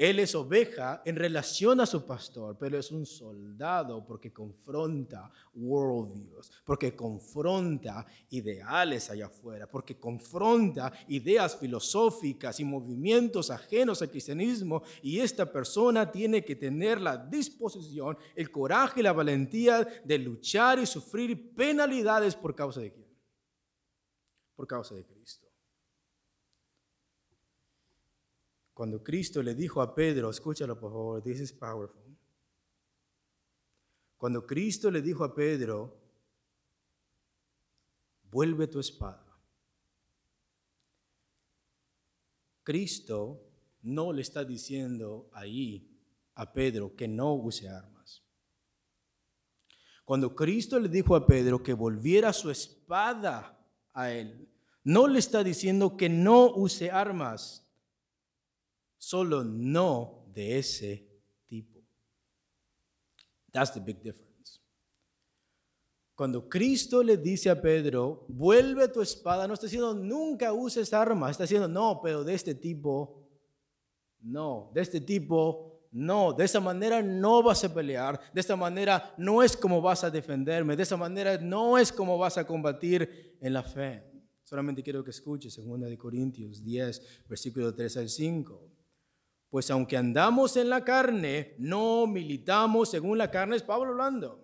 Él es oveja en relación a su pastor, pero es un soldado porque confronta worldviews, porque confronta ideales allá afuera, porque confronta ideas filosóficas y movimientos ajenos al cristianismo. Y esta persona tiene que tener la disposición, el coraje y la valentía de luchar y sufrir penalidades por causa de quién? Por causa de Cristo. Cuando Cristo le dijo a Pedro, escúchalo por favor, this is powerful. Cuando Cristo le dijo a Pedro, vuelve tu espada. Cristo no le está diciendo ahí a Pedro que no use armas. Cuando Cristo le dijo a Pedro que volviera su espada a él, no le está diciendo que no use armas solo no de ese tipo. That's the big difference. Cuando Cristo le dice a Pedro, vuelve tu espada, no está diciendo nunca uses armas, está diciendo no, pero de este tipo, no, de este tipo, no, de esa manera no vas a pelear, de esta manera no es como vas a defenderme, de esa manera no es como vas a combatir en la fe. Solamente quiero que escuches 2 Corintios 10, versículo 3 al 5. Pues aunque andamos en la carne, no militamos según la carne, es Pablo hablando.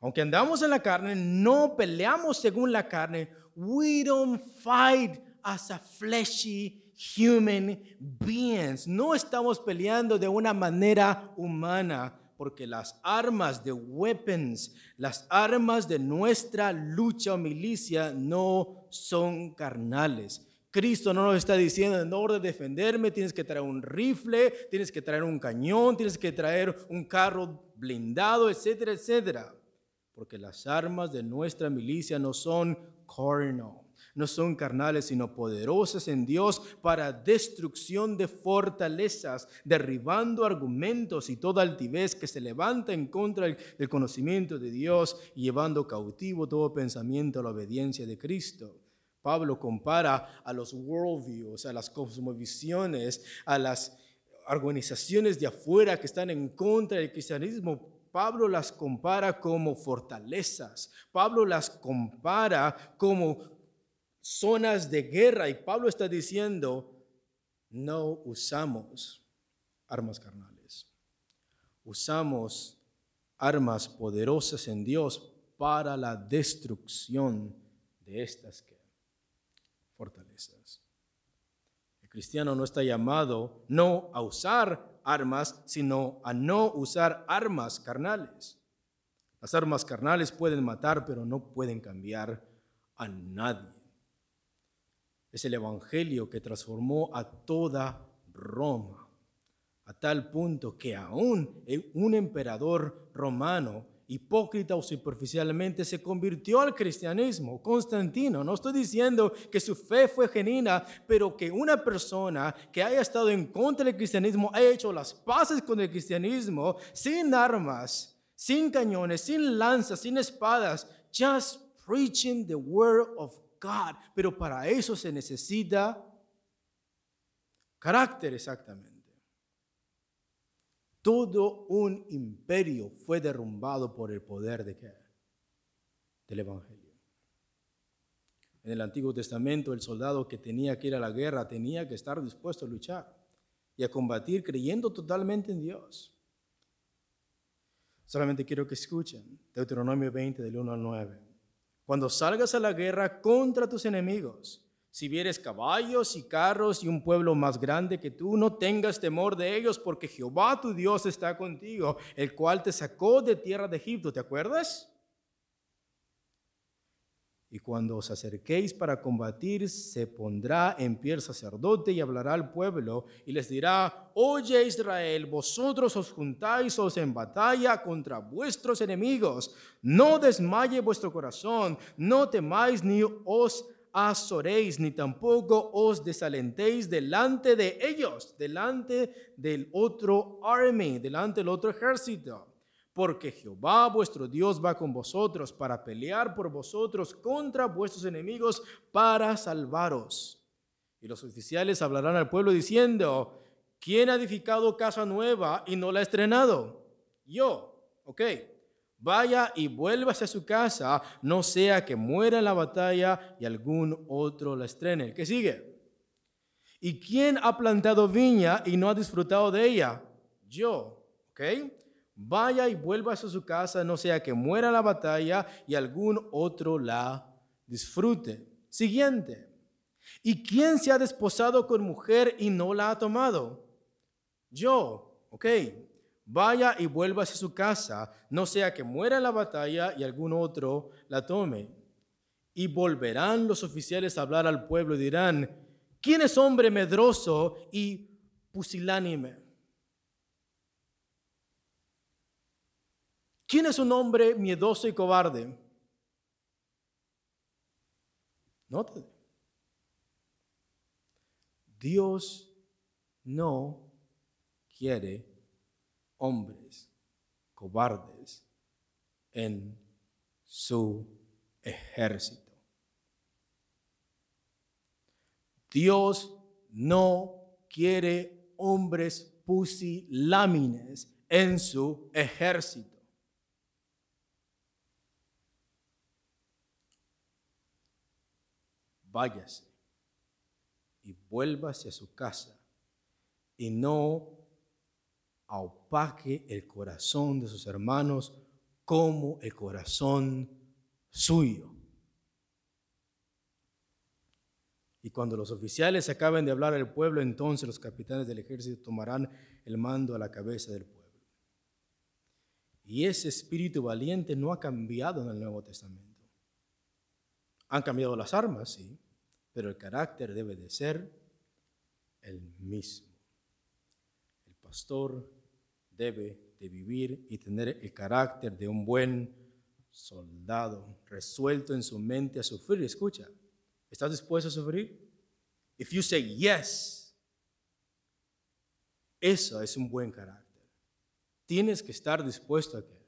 Aunque andamos en la carne, no peleamos según la carne. We don't fight as a fleshy human beings. No estamos peleando de una manera humana, porque las armas de weapons, las armas de nuestra lucha o milicia no son carnales Cristo no nos está diciendo, en orden de defenderme, tienes que traer un rifle, tienes que traer un cañón, tienes que traer un carro blindado, etcétera, etcétera. Porque las armas de nuestra milicia no son carnal, no son carnales, sino poderosas en Dios para destrucción de fortalezas, derribando argumentos y toda altivez que se levanta en contra del conocimiento de Dios llevando cautivo todo pensamiento a la obediencia de Cristo. Pablo compara a los worldviews, a las cosmovisiones, a las organizaciones de afuera que están en contra del cristianismo. Pablo las compara como fortalezas. Pablo las compara como zonas de guerra. Y Pablo está diciendo, no usamos armas carnales. Usamos armas poderosas en Dios para la destrucción de estas que fortalezas. El cristiano no está llamado no a usar armas, sino a no usar armas carnales. Las armas carnales pueden matar, pero no pueden cambiar a nadie. Es el Evangelio que transformó a toda Roma, a tal punto que aún un emperador romano hipócrita o superficialmente se convirtió al cristianismo. Constantino, no estoy diciendo que su fe fue genuina, pero que una persona que haya estado en contra del cristianismo haya hecho las paces con el cristianismo sin armas, sin cañones, sin lanzas, sin espadas, just preaching the word of God. Pero para eso se necesita carácter exactamente. Todo un imperio fue derrumbado por el poder de qué? Del Evangelio. En el Antiguo Testamento el soldado que tenía que ir a la guerra tenía que estar dispuesto a luchar y a combatir creyendo totalmente en Dios. Solamente quiero que escuchen Deuteronomio 20 del 1 al 9. Cuando salgas a la guerra contra tus enemigos, si vieres caballos y carros y un pueblo más grande que tú, no tengas temor de ellos, porque Jehová tu Dios está contigo, el cual te sacó de tierra de Egipto. ¿Te acuerdas? Y cuando os acerquéis para combatir, se pondrá en pie el sacerdote y hablará al pueblo y les dirá, oye Israel, vosotros os juntáis os en batalla contra vuestros enemigos. No desmaye vuestro corazón, no temáis ni os azoréis, ni tampoco os desalentéis delante de ellos, delante del otro army, delante del otro ejército porque Jehová vuestro Dios va con vosotros para pelear por vosotros contra vuestros enemigos para salvaros. Y los oficiales hablarán al pueblo diciendo, ¿quién ha edificado casa nueva y no la ha estrenado? Yo, ok. Vaya y vuélvase a su casa, no sea que muera en la batalla y algún otro la estrene. ¿Qué sigue? ¿Y quién ha plantado viña y no ha disfrutado de ella? Yo, ¿ok? vaya y vuelva a su casa, no sea que muera la batalla y algún otro la disfrute. Siguiente. ¿Y quién se ha desposado con mujer y no la ha tomado? Yo, ok. Vaya y vuelva a su casa, no sea que muera la batalla y algún otro la tome. Y volverán los oficiales a hablar al pueblo y dirán, ¿quién es hombre medroso y pusilánime? ¿Quién es un hombre miedoso y cobarde? Note. Dios no quiere hombres cobardes en su ejército. Dios no quiere hombres pusilámines en su ejército. váyase y vuélvase a su casa y no opaque el corazón de sus hermanos como el corazón suyo. Y cuando los oficiales acaben de hablar al pueblo, entonces los capitanes del ejército tomarán el mando a la cabeza del pueblo. Y ese espíritu valiente no ha cambiado en el Nuevo Testamento. Han cambiado las armas, sí, pero el carácter debe de ser el mismo. El pastor debe de vivir y tener el carácter de un buen soldado, resuelto en su mente a sufrir. Escucha, ¿estás dispuesto a sufrir? If you say yes, eso es un buen carácter. Tienes que estar dispuesto a qué?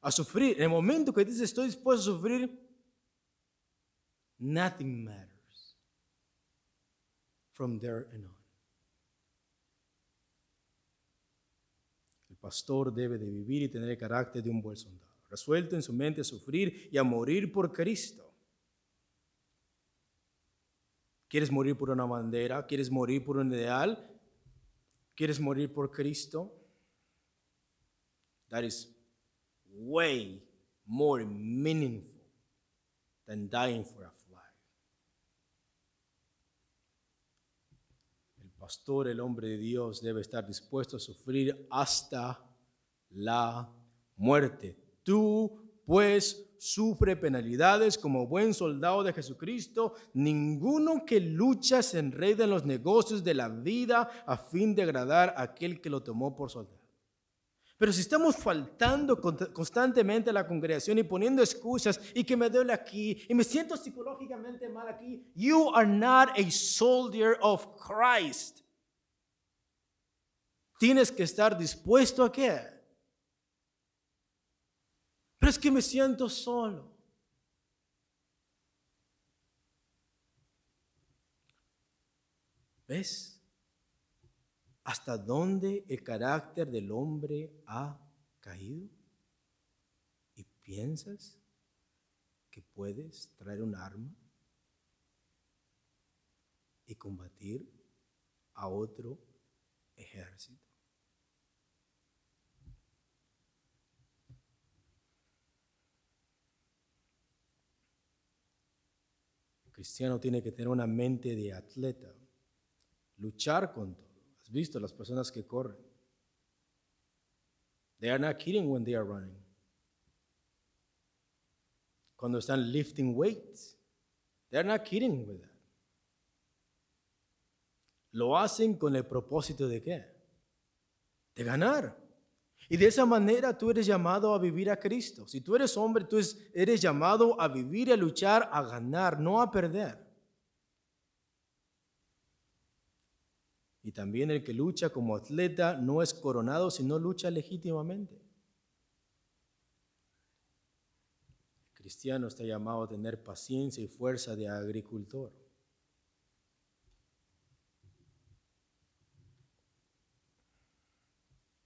A sufrir. En el momento que dices estoy dispuesto a sufrir, nothing matters from there on. El pastor debe de vivir y tener el carácter de un buen soldado, resuelto en su mente a sufrir y a morir por Cristo. ¿Quieres morir por una bandera? ¿Quieres morir por un ideal? ¿Quieres morir por Cristo? That is way more meaningful than dying for a pastor, el hombre de Dios, debe estar dispuesto a sufrir hasta la muerte. Tú, pues, sufre penalidades como buen soldado de Jesucristo. Ninguno que lucha se enreda en los negocios de la vida a fin de agradar a aquel que lo tomó por soldado. Pero si estamos faltando constantemente a la congregación y poniendo excusas y que me duele aquí y me siento psicológicamente mal aquí, you are not a soldier of Christ. Tienes que estar dispuesto a qué? Pero es que me siento solo. ¿Ves? Hasta dónde el carácter del hombre ha caído? ¿Y piensas que puedes traer un arma y combatir a otro ejército? El cristiano tiene que tener una mente de atleta, luchar con todo ¿Has visto las personas que corren? They are not kidding when they are running. cuando están lifting weights. They're not kidding with that. Lo hacen con el propósito de qué? De ganar. Y de esa manera tú eres llamado a vivir a Cristo. Si tú eres hombre, tú eres llamado a vivir, a luchar, a ganar, no a perder. Y también el que lucha como atleta no es coronado, sino lucha legítimamente. El cristiano está llamado a tener paciencia y fuerza de agricultor.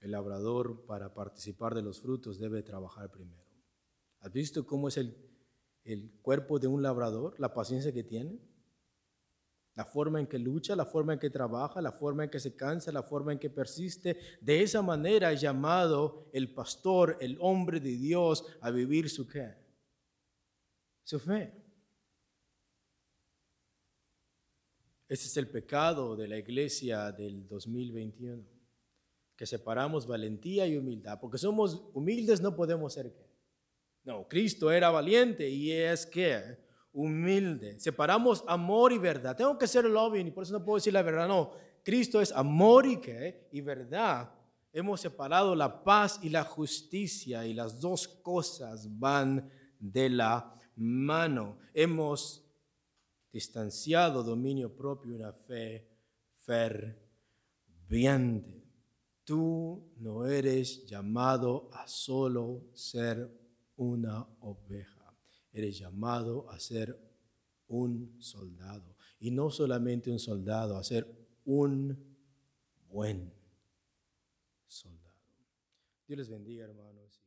El labrador para participar de los frutos debe trabajar primero. ¿Has visto cómo es el, el cuerpo de un labrador, la paciencia que tiene? La forma en que lucha, la forma en que trabaja, la forma en que se cansa, la forma en que persiste. De esa manera es llamado el pastor, el hombre de Dios, a vivir su qué? Su fe. Ese es el pecado de la iglesia del 2021, que separamos valentía y humildad, porque somos humildes no podemos ser qué. No, Cristo era valiente y es que humilde. Separamos amor y verdad. Tengo que ser loving y por eso no puedo decir la verdad. No, Cristo es amor y? Y verdad. Hemos separado la paz y la justicia y las dos cosas van de la mano. Hemos distanciado dominio propio y una fe ferviente. Tú no eres llamado a solo ser una oveja eres llamado a ser un soldado. Y no solamente un soldado, a ser un buen soldado. Dios les bendiga, hermanos.